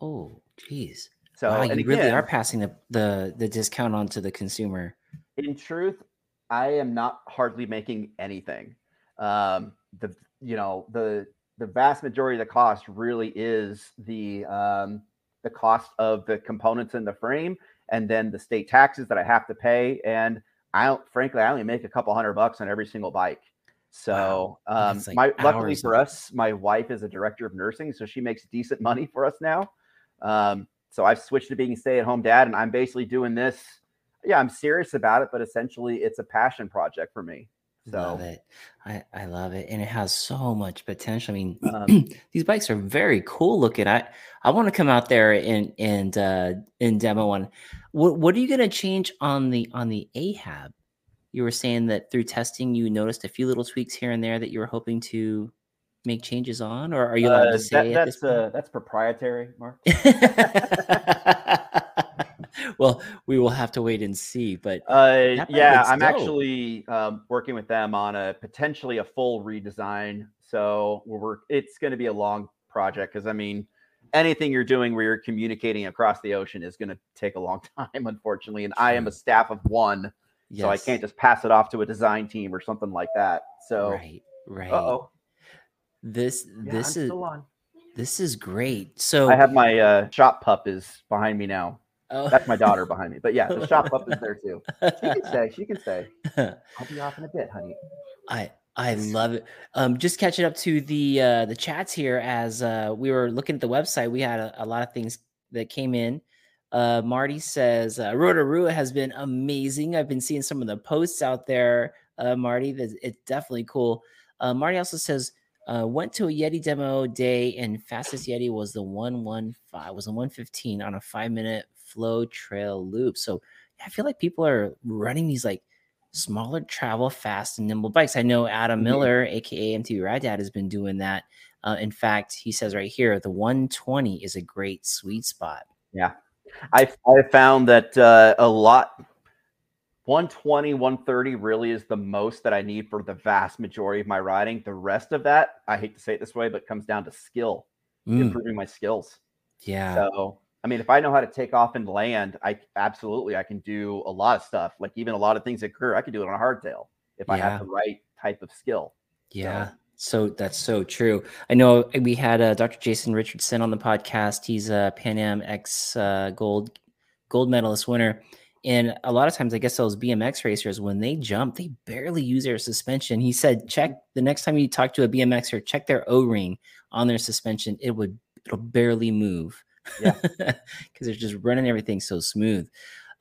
Oh, geez. So wow, you again, really are passing the, the the discount on to the consumer. In truth, I am not hardly making anything. Um, the you know the the vast majority of the cost really is the um, the cost of the components in the frame and then the state taxes that I have to pay. And I don't, frankly, I only make a couple hundred bucks on every single bike. So, wow. um, like my luckily for of... us, my wife is a director of nursing, so she makes decent money for us now. Um, so I've switched to being stay-at-home dad, and I'm basically doing this. Yeah, I'm serious about it, but essentially, it's a passion project for me. So love it. I, I love it. And it has so much potential. I mean, um, these bikes are very cool looking. I, I want to come out there and and uh and demo one. What what are you gonna change on the on the Ahab? You were saying that through testing you noticed a few little tweaks here and there that you were hoping to make changes on, or are you allowed uh, to say that, that's uh, that's proprietary, Mark? well, we will have to wait and see. But uh, yeah, I'm dope. actually um, working with them on a potentially a full redesign. So we're it's going to be a long project because I mean, anything you're doing where you're communicating across the ocean is going to take a long time, unfortunately. And I am a staff of one, yes. so I can't just pass it off to a design team or something like that. So right, right. Oh, this yeah, this I'm is this is great. So I have my uh, shop pup is behind me now. Oh. That's my daughter behind me. But yeah, the shop up is there too. She can stay. She can stay. I'll be off in a bit, honey. I I love it. Um, just catching up to the uh, the chats here as uh, we were looking at the website. We had a, a lot of things that came in. Uh, Marty says uh, Rotorua has been amazing. I've been seeing some of the posts out there, uh, Marty. That it's definitely cool. Uh, Marty also says uh, went to a Yeti demo day and fastest Yeti was the one one five was a one fifteen on a five minute flow trail loop. So I feel like people are running these like smaller travel fast and nimble bikes. I know Adam mm-hmm. Miller, aka MTB Rad Dad, has been doing that. Uh, in fact, he says right here the 120 is a great sweet spot. Yeah, I I found that uh, a lot 120, 130 really is the most that I need for the vast majority of my riding. The rest of that, I hate to say it this way, but comes down to skill, mm. improving my skills. Yeah. So, I mean, if I know how to take off and land, I absolutely I can do a lot of stuff. Like even a lot of things occur, I can do it on a hardtail if yeah. I have the right type of skill. Yeah. So, so that's so true. I know we had uh, Dr. Jason Richardson on the podcast. He's a Pan Am X uh, gold gold medalist winner, and a lot of times, I guess those BMX racers, when they jump, they barely use their suspension. He said, check the next time you talk to a BMXer, check their O ring on their suspension. It would it'll barely move. Yeah, because they're just running everything so smooth.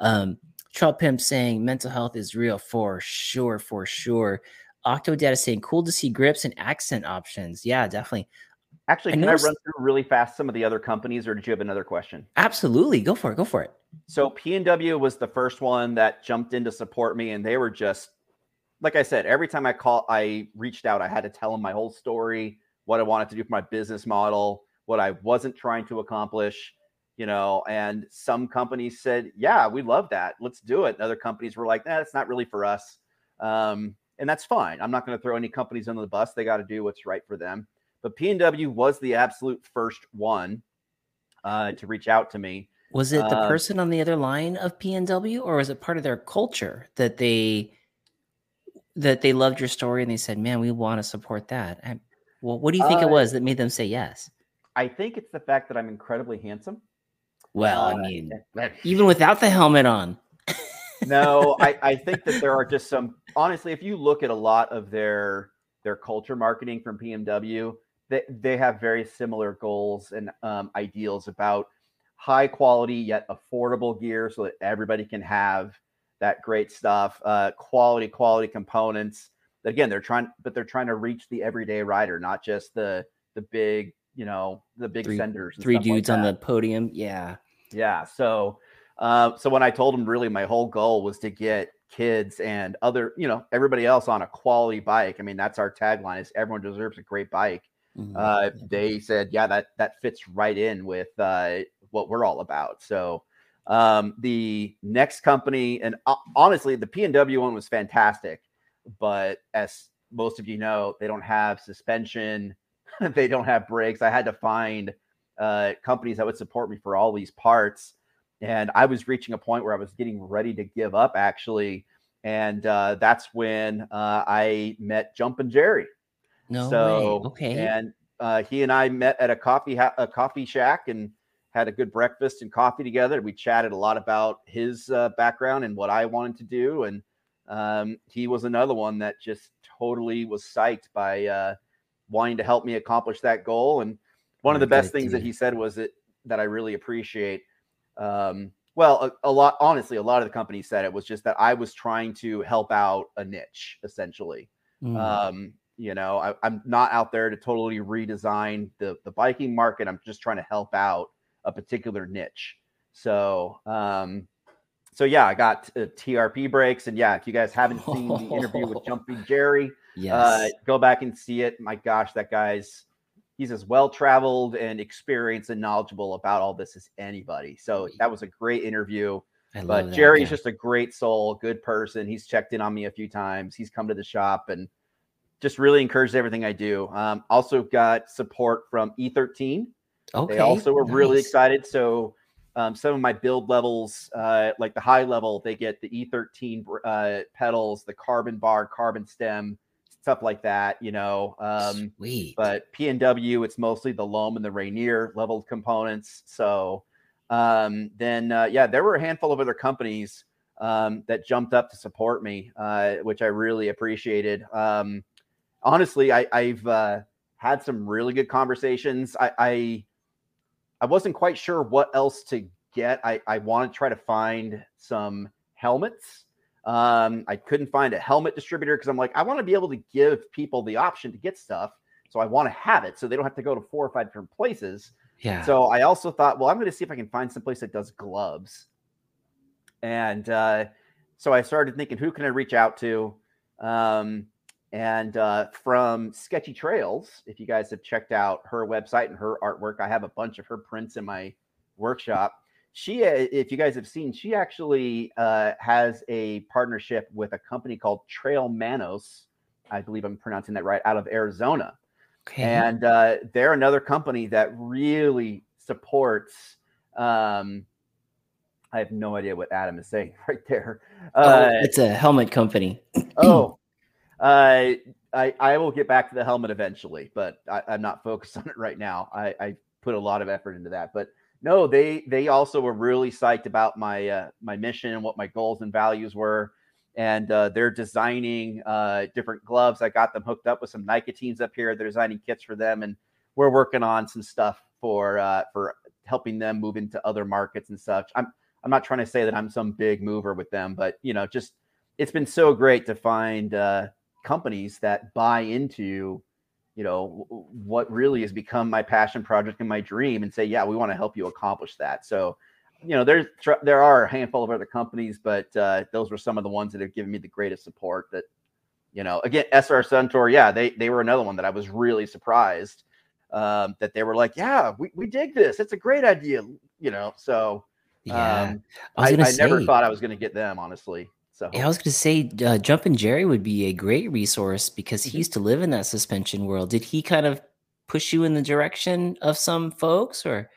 Um, Trail Pimp saying mental health is real for sure, for sure. Octodad is saying cool to see grips and accent options. Yeah, definitely. Actually, I can noticed... I run through really fast some of the other companies, or did you have another question? Absolutely, go for it. Go for it. So P and W was the first one that jumped in to support me, and they were just like I said. Every time I call, I reached out. I had to tell them my whole story, what I wanted to do for my business model, what I wasn't trying to accomplish. You know, and some companies said, "Yeah, we love that. Let's do it." And other companies were like, "Nah, it's not really for us." Um, and that's fine. I'm not going to throw any companies under the bus. They got to do what's right for them. But PNW was the absolute first one uh, to reach out to me. Was it the uh, person on the other line of PNW, or was it part of their culture that they that they loved your story and they said, "Man, we want to support that"? Well, what do you think uh, it was that made them say yes? I think it's the fact that I'm incredibly handsome. Well, I uh, mean, even without the helmet on. no, I, I think that there are just some. Honestly, if you look at a lot of their their culture marketing from PNW, they, they have very similar goals and um, ideals about high quality yet affordable gear so that everybody can have that great stuff uh, quality quality components again they're trying but they're trying to reach the everyday rider not just the the big you know the big three, senders three dudes like on the podium yeah. Yeah so uh, so when i told them really my whole goal was to get kids and other you know everybody else on a quality bike i mean that's our tagline is everyone deserves a great bike. Mm-hmm. Uh, they said, yeah, that that fits right in with uh, what we're all about. So um, the next company, and uh, honestly, the PNW one was fantastic, but as most of you know, they don't have suspension, they don't have brakes. I had to find uh, companies that would support me for all these parts, and I was reaching a point where I was getting ready to give up, actually. And uh, that's when uh, I met Jumpin' Jerry. No so, way. Okay. And uh, he and I met at a coffee ha- a coffee shack and had a good breakfast and coffee together. We chatted a lot about his uh, background and what I wanted to do, and um, he was another one that just totally was psyched by uh, wanting to help me accomplish that goal. And one of the best things that he said was that that I really appreciate. Um, well, a, a, lot, honestly, a lot of the companies said it was just that I was trying to help out a niche, essentially. Mm. Um, you know, I, am not out there to totally redesign the the biking market. I'm just trying to help out a particular niche. So, um, so yeah, I got uh, TRP brakes, and yeah, if you guys haven't seen the interview with Jumping Jerry, yes. Uh, go back and see it. My gosh, that guy's he's as well traveled and experienced and knowledgeable about all this as anybody. So that was a great interview. I but Jerry's yeah. just a great soul, good person. He's checked in on me a few times. He's come to the shop and just really encouraged everything I do. Um, also got support from E13. Okay. They also were nice. really excited. So um, some of my build levels, uh, like the high level, they get the E13 uh, pedals, the carbon bar, carbon stem, stuff like that. You know. Um, Sweet. But PNW, it's mostly the loam and the Rainier leveled components. So um, then uh, yeah, there were a handful of other companies um, that jumped up to support me, uh, which I really appreciated. Um, honestly, I, have uh, had some really good conversations. I, I, I wasn't quite sure what else to get. I I want to try to find some helmets. Um, I couldn't find a helmet distributor because I'm like, I want to be able to give people the option to get stuff. So I want to have it so they don't have to go to four or five different places. Yeah. So I also thought, well, I'm going to see if I can find some place that does gloves. And uh, so I started thinking, who can I reach out to? Um, and uh, from Sketchy Trails, if you guys have checked out her website and her artwork, I have a bunch of her prints in my workshop. She, uh, if you guys have seen, she actually uh, has a partnership with a company called Trail Manos. I believe I'm pronouncing that right, out of Arizona. Okay. And uh, they're another company that really supports. Um, I have no idea what Adam is saying right there. Oh, uh, oh, it's a helmet company. oh, uh, I I will get back to the helmet eventually, but I, am not focused on it right now. I, I put a lot of effort into that, but no, they they also were really psyched about my uh, my mission and what my goals and values were and uh, they're designing uh, different gloves. I got them hooked up with some teams up here. They're designing kits for them, and we're working on some stuff for uh, for helping them move into other markets and such. I'm I'm not trying to say that I'm some big mover with them, but you know, just it's been so great to find uh, companies that buy into you know what really has become my passion project and my dream and say yeah we want to help you accomplish that so you know, there's there are a handful of other companies, but uh, those were some of the ones that have given me the greatest support. That, you know, again, SR Suntour, yeah, they they were another one that I was really surprised um, that they were like, yeah, we, we dig this. It's a great idea, you know. So yeah, um, I, I, I never thought I was going to get them, honestly. So yeah, I was going to say, uh, Jumpin' Jerry would be a great resource because he mm-hmm. used to live in that suspension world. Did he kind of push you in the direction of some folks, or?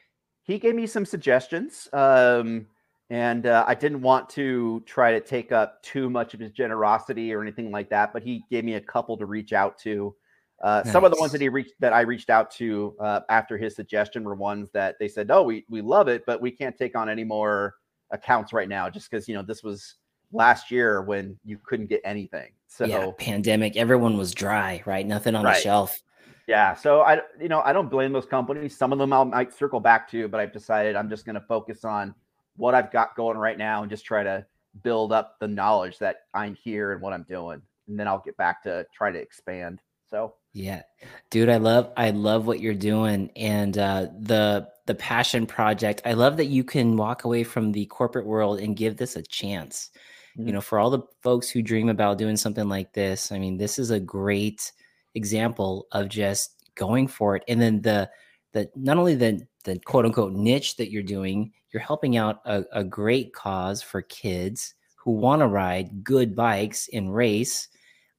he gave me some suggestions. Um, and uh, I didn't want to try to take up too much of his generosity or anything like that, but he gave me a couple to reach out to. Uh, nice. Some of the ones that he reached that I reached out to uh, after his suggestion were ones that they said, "Oh, we we love it, but we can't take on any more accounts right now, just because you know this was last year when you couldn't get anything." So yeah, pandemic, everyone was dry, right? Nothing on right. the shelf. Yeah, so I you know I don't blame those companies. Some of them I might circle back to, but I've decided I'm just going to focus on what I've got going right now and just try to build up the knowledge that I'm here and what I'm doing, and then I'll get back to try to expand. So yeah, dude, I love I love what you're doing and uh, the the passion project. I love that you can walk away from the corporate world and give this a chance. Mm-hmm. You know, for all the folks who dream about doing something like this, I mean, this is a great example of just going for it. And then the the not only the the quote unquote niche that you're doing, you're helping out a, a great cause for kids who want to ride good bikes and race.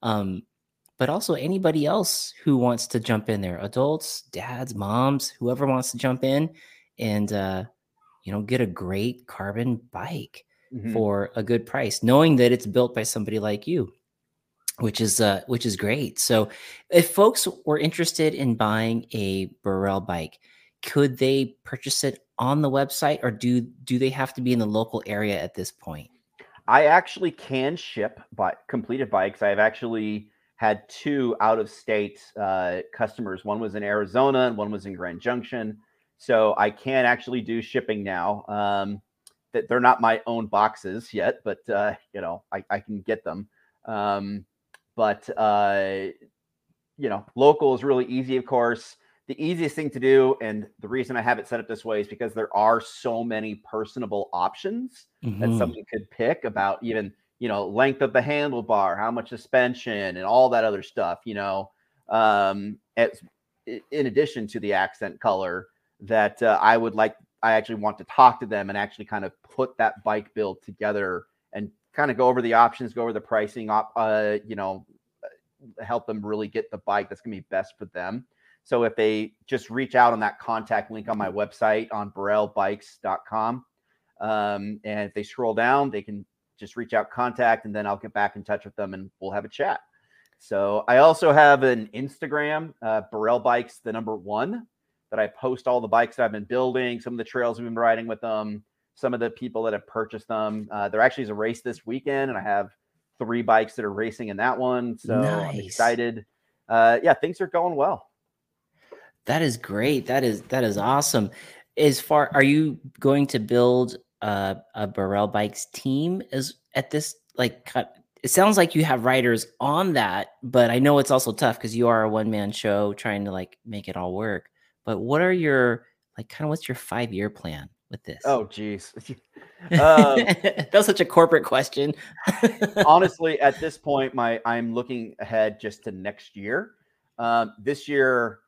Um, but also anybody else who wants to jump in there, adults, dads, moms, whoever wants to jump in and uh, you know get a great carbon bike mm-hmm. for a good price, knowing that it's built by somebody like you which is uh, which is great. So, if folks were interested in buying a Burrell bike, could they purchase it on the website, or do do they have to be in the local area at this point? I actually can ship by completed bikes. I've actually had two out of state uh, customers. One was in Arizona and one was in Grand Junction. So I can actually do shipping now. Um, that they're not my own boxes yet, but uh, you know I, I can get them. Um, but uh, you know, local is really easy, of course. The easiest thing to do, and the reason I have it set up this way is because there are so many personable options mm-hmm. that somebody could pick about even you know length of the handlebar, how much suspension, and all that other stuff. You know, um, as, in addition to the accent color, that uh, I would like. I actually want to talk to them and actually kind of put that bike build together and kind of go over the options, go over the pricing, uh, you know, uh, help them really get the bike that's going to be best for them. So if they just reach out on that contact link on my website on burrellbikes.com, um, and if they scroll down, they can just reach out, contact, and then I'll get back in touch with them and we'll have a chat. So I also have an Instagram, uh, Burrell Bikes, the number one. That I post all the bikes that I've been building, some of the trails we've been riding with them, some of the people that have purchased them. Uh, there actually is a race this weekend, and I have three bikes that are racing in that one. So nice. I'm excited. Uh, yeah, things are going well. That is great. That is that is awesome. As far are you going to build a, a Burrell Bikes team Is at this like it sounds like you have writers on that, but I know it's also tough because you are a one man show trying to like make it all work. But what are your like kind of what's your five year plan with this? Oh, geez. um, That's such a corporate question. honestly, at this point, my I'm looking ahead just to next year. Um, this year,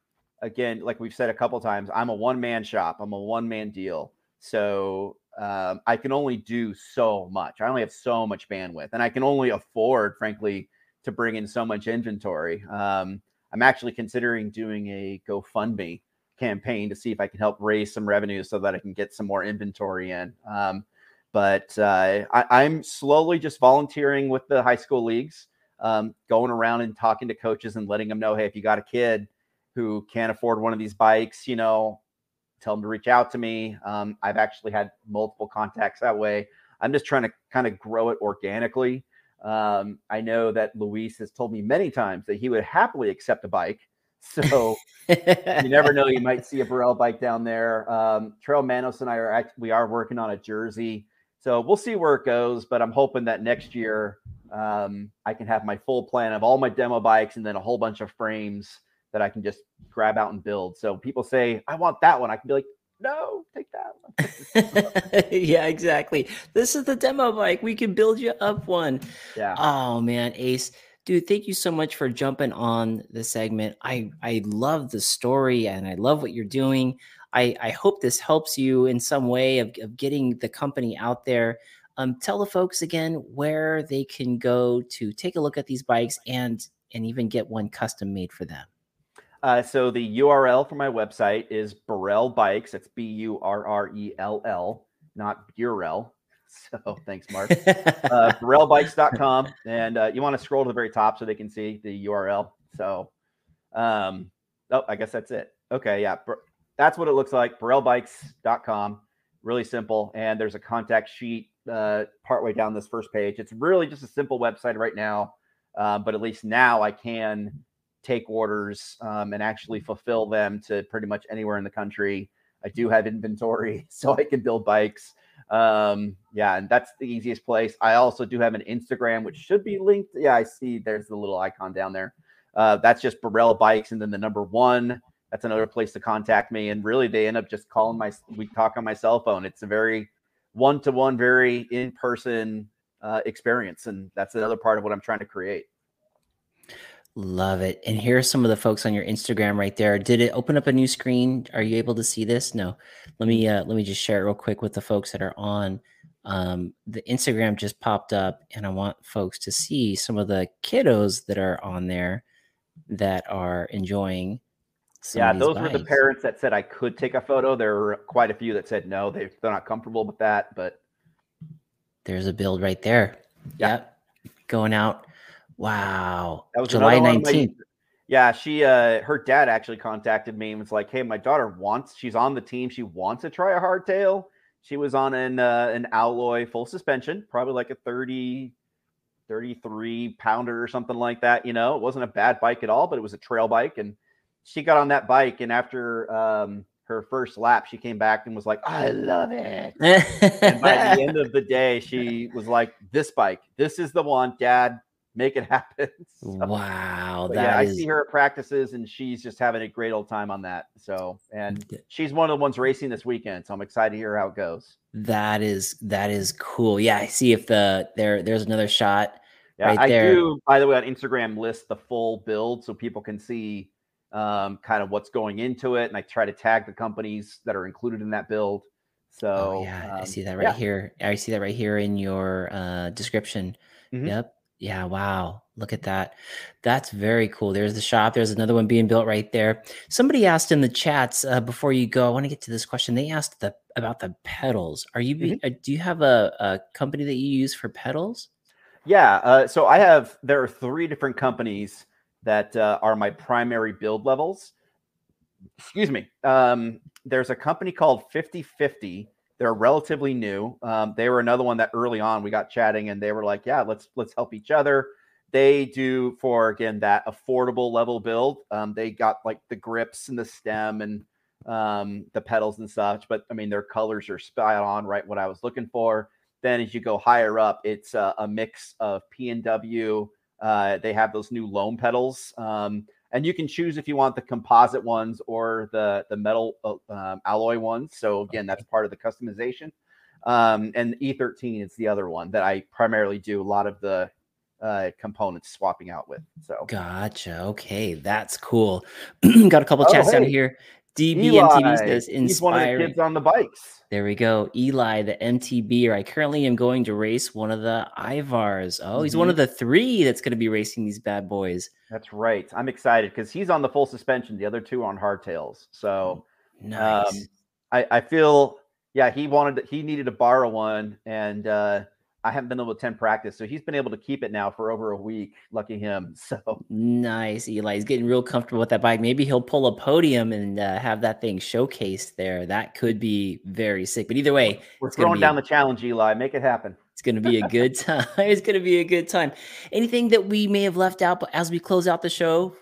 again, like we've said a couple times, I'm a one man shop. I'm a one man deal. So um, I can only do so much. I only have so much bandwidth, and I can only afford, frankly, to bring in so much inventory. Um, I'm actually considering doing a GoFundMe campaign to see if I can help raise some revenue so that I can get some more inventory in. Um, but uh, I, am slowly just volunteering with the high school leagues, um, going around and talking to coaches and letting them know, hey, if you got a kid who can't afford one of these bikes, you know, tell them to reach out to me. Um, I've actually had multiple contacts that way. I'm just trying to kind of grow it organically. Um, I know that Luis has told me many times that he would happily accept a bike. So you never know, you might see a Burrell bike down there. Um, Trail Manos and I are we are working on a jersey. So we'll see where it goes, but I'm hoping that next year um, I can have my full plan of all my demo bikes and then a whole bunch of frames that I can just grab out and build. So people say, I want that one. I can be like, no, take that one. yeah, exactly. This is the demo bike. We can build you up one. Yeah. Oh man, Ace. Dude, thank you so much for jumping on the segment. I I love the story and I love what you're doing. I, I hope this helps you in some way of, of getting the company out there. Um, tell the folks again where they can go to take a look at these bikes and and even get one custom made for them. Uh, so the URL for my website is Burrell Bikes. That's B U R R E L L, not Burrell. So thanks, Mark. uh, BurrellBikes.com. And uh, you want to scroll to the very top so they can see the URL. So, um, oh, I guess that's it. Okay. Yeah. That's what it looks like. BurrellBikes.com. Really simple. And there's a contact sheet uh, partway down this first page. It's really just a simple website right now. Uh, but at least now I can take orders um, and actually fulfill them to pretty much anywhere in the country. I do have inventory, so I can build bikes. Um, yeah, and that's the easiest place. I also do have an Instagram, which should be linked. Yeah, I see there's the little icon down there. Uh, that's just Burrell Bikes, and then the number one. That's another place to contact me. And really, they end up just calling my. We talk on my cell phone. It's a very one to one, very in person uh, experience, and that's another part of what I'm trying to create. Love it. And here are some of the folks on your Instagram right there. Did it open up a new screen? Are you able to see this? No. Let me uh let me just share it real quick with the folks that are on. Um the Instagram just popped up and I want folks to see some of the kiddos that are on there that are enjoying yeah, those bikes. were the parents that said I could take a photo. There were quite a few that said no, they, they're not comfortable with that. But there's a build right there. Yeah. Yep. Going out Wow. That was July 19th. yeah, she uh her dad actually contacted me and was like, "Hey, my daughter wants she's on the team. She wants to try a hardtail. She was on an uh, an alloy full suspension, probably like a 30 33 pounder or something like that, you know. It wasn't a bad bike at all, but it was a trail bike and she got on that bike and after um her first lap, she came back and was like, I love it. and by the end of the day, she was like, This bike, this is the one, dad make it happen. so, wow. yeah, is... I see her at practices and she's just having a great old time on that. So, and she's one of the ones racing this weekend. So I'm excited to hear how it goes. That is, that is cool. Yeah. I see if the, there, there's another shot. Yeah, right I there. do, by the way, on Instagram list the full build so people can see um, kind of what's going into it. And I try to tag the companies that are included in that build. Oh, so oh, yeah, um, I see that right yeah. here. I see that right here in your uh, description. Mm-hmm. Yep. Yeah, wow. Look at that. That's very cool. There's the shop. There's another one being built right there. Somebody asked in the chats uh, before you go. I want to get to this question. They asked the about the pedals. Are you mm-hmm. uh, do you have a, a, company that you use for pedals? Yeah. Uh, so I have. There are three different companies that uh, are my primary build levels. excuse me. Um, there's a company called 5050. They're relatively new. Um, they were another one that early on we got chatting and they were like, yeah, let's let's help each other. They do for again that affordable level build. Um, they got like the grips and the stem and um, the pedals and such. But I mean, their colors are spot on, right? What I was looking for. Then as you go higher up, it's a, mix of PNW. Uh, they have those new loam pedals. Um, and you can choose if you want the composite ones or the the metal uh, um, alloy ones. So again, that's part of the customization. Um, and E13 is the other one that I primarily do a lot of the uh, components swapping out with. So gotcha. Okay, that's cool. Got a couple oh, chats hey. down here. DBMTB says inspiring. He's one of the kids on the bikes. There we go. Eli, the MTB. I currently am going to race one of the Ivars. Oh, he's mm-hmm. one of the three that's going to be racing these bad boys. That's right. I'm excited because he's on the full suspension. The other two are on hardtails. So nice. Um, I, I feel yeah, he wanted he needed to borrow one, and uh, I haven't been able to attend practice, so he's been able to keep it now for over a week. Lucky him. So nice, Eli. He's getting real comfortable with that bike. Maybe he'll pull a podium and uh, have that thing showcased there. That could be very sick. But either way, we're throwing down the challenge, Eli. Make it happen. It's going to be a good time. it's going to be a good time. Anything that we may have left out as we close out the show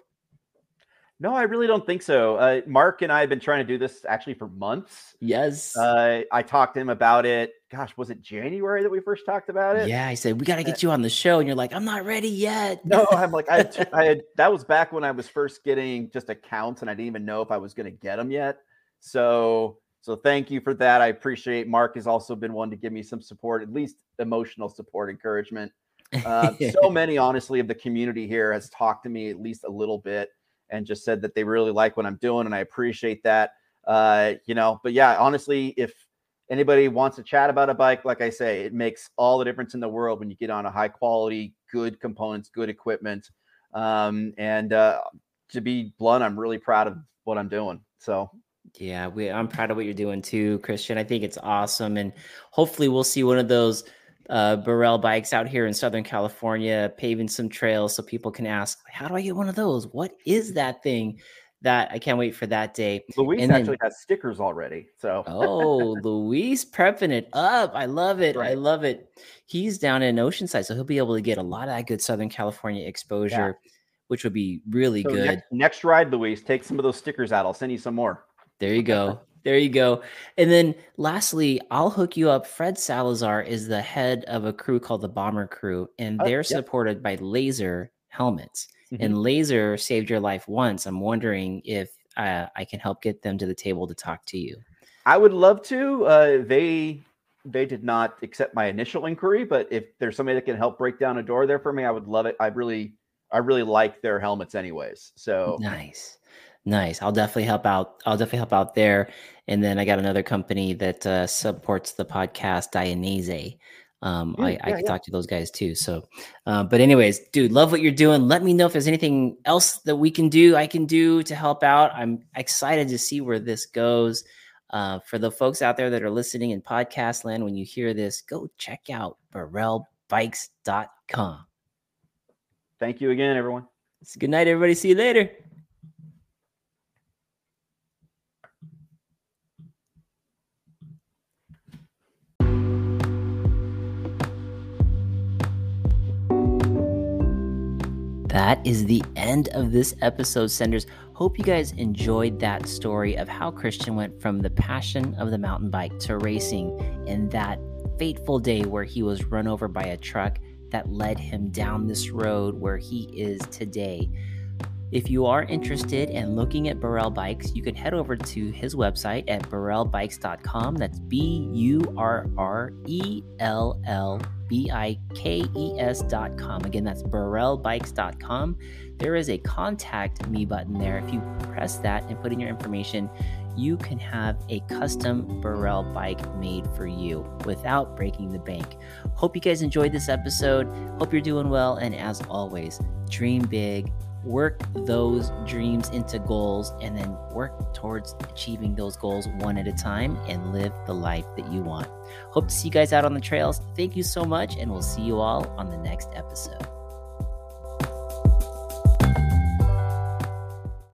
no, I really don't think so. Uh, Mark and I have been trying to do this actually for months. Yes. Uh, I talked to him about it. Gosh, was it January that we first talked about it? Yeah, I said we got to get you on the show, and you're like, I'm not ready yet. No, I'm like, I, had, I had that was back when I was first getting just accounts, and I didn't even know if I was going to get them yet. So, so thank you for that. I appreciate. Mark has also been one to give me some support, at least emotional support, encouragement. Uh, so many, honestly, of the community here has talked to me at least a little bit and just said that they really like what I'm doing, and I appreciate that. Uh, you know, but yeah, honestly, if anybody wants to chat about a bike, like I say, it makes all the difference in the world when you get on a high quality, good components, good equipment. Um, and uh, to be blunt, I'm really proud of what I'm doing. So yeah, we, I'm proud of what you're doing too, Christian. I think it's awesome, and hopefully we'll see one of those uh, Burrell bikes out here in Southern California, paving some trails so people can ask, how do I get one of those? What is that thing? That I can't wait for that day. Luis and actually then, has stickers already. So oh, Luis prepping it up. I love it. Right. I love it. He's down in Oceanside, so he'll be able to get a lot of that good Southern California exposure, yeah. which would be really so good. Next, next ride, Luis, take some of those stickers out. I'll send you some more. There you go. There you go. And then lastly, I'll hook you up. Fred Salazar is the head of a crew called the Bomber Crew, and oh, they're yep. supported by Lazer helmets. Mm-hmm. And Lazer saved your life once. I'm wondering if uh, I can help get them to the table to talk to you. I would love to. Uh, they they did not accept my initial inquiry, but if there's somebody that can help break down a door there for me, I would love it. I really I really like their helmets anyways. So nice. Nice. I'll definitely help out. I'll definitely help out there. And then I got another company that uh, supports the podcast, Dainese. Um, yeah, I, I can yeah. talk to those guys too. So, uh, but anyways, dude, love what you're doing. Let me know if there's anything else that we can do, I can do to help out. I'm excited to see where this goes. Uh, for the folks out there that are listening in podcast land, when you hear this, go check out BurrellBikes.com. Thank you again, everyone. It's good night, everybody. See you later. That is the end of this episode, senders. Hope you guys enjoyed that story of how Christian went from the passion of the mountain bike to racing in that fateful day where he was run over by a truck that led him down this road where he is today. If you are interested in looking at Burrell bikes, you can head over to his website at burrellbikes.com. That's B U R R E L L B I K E S.com. Again, that's burrellbikes.com. There is a contact me button there. If you press that and put in your information, you can have a custom Burrell bike made for you without breaking the bank. Hope you guys enjoyed this episode. Hope you're doing well. And as always, dream big work those dreams into goals and then work towards achieving those goals one at a time and live the life that you want. Hope to see you guys out on the trails. Thank you so much, and we'll see you all on the next episode.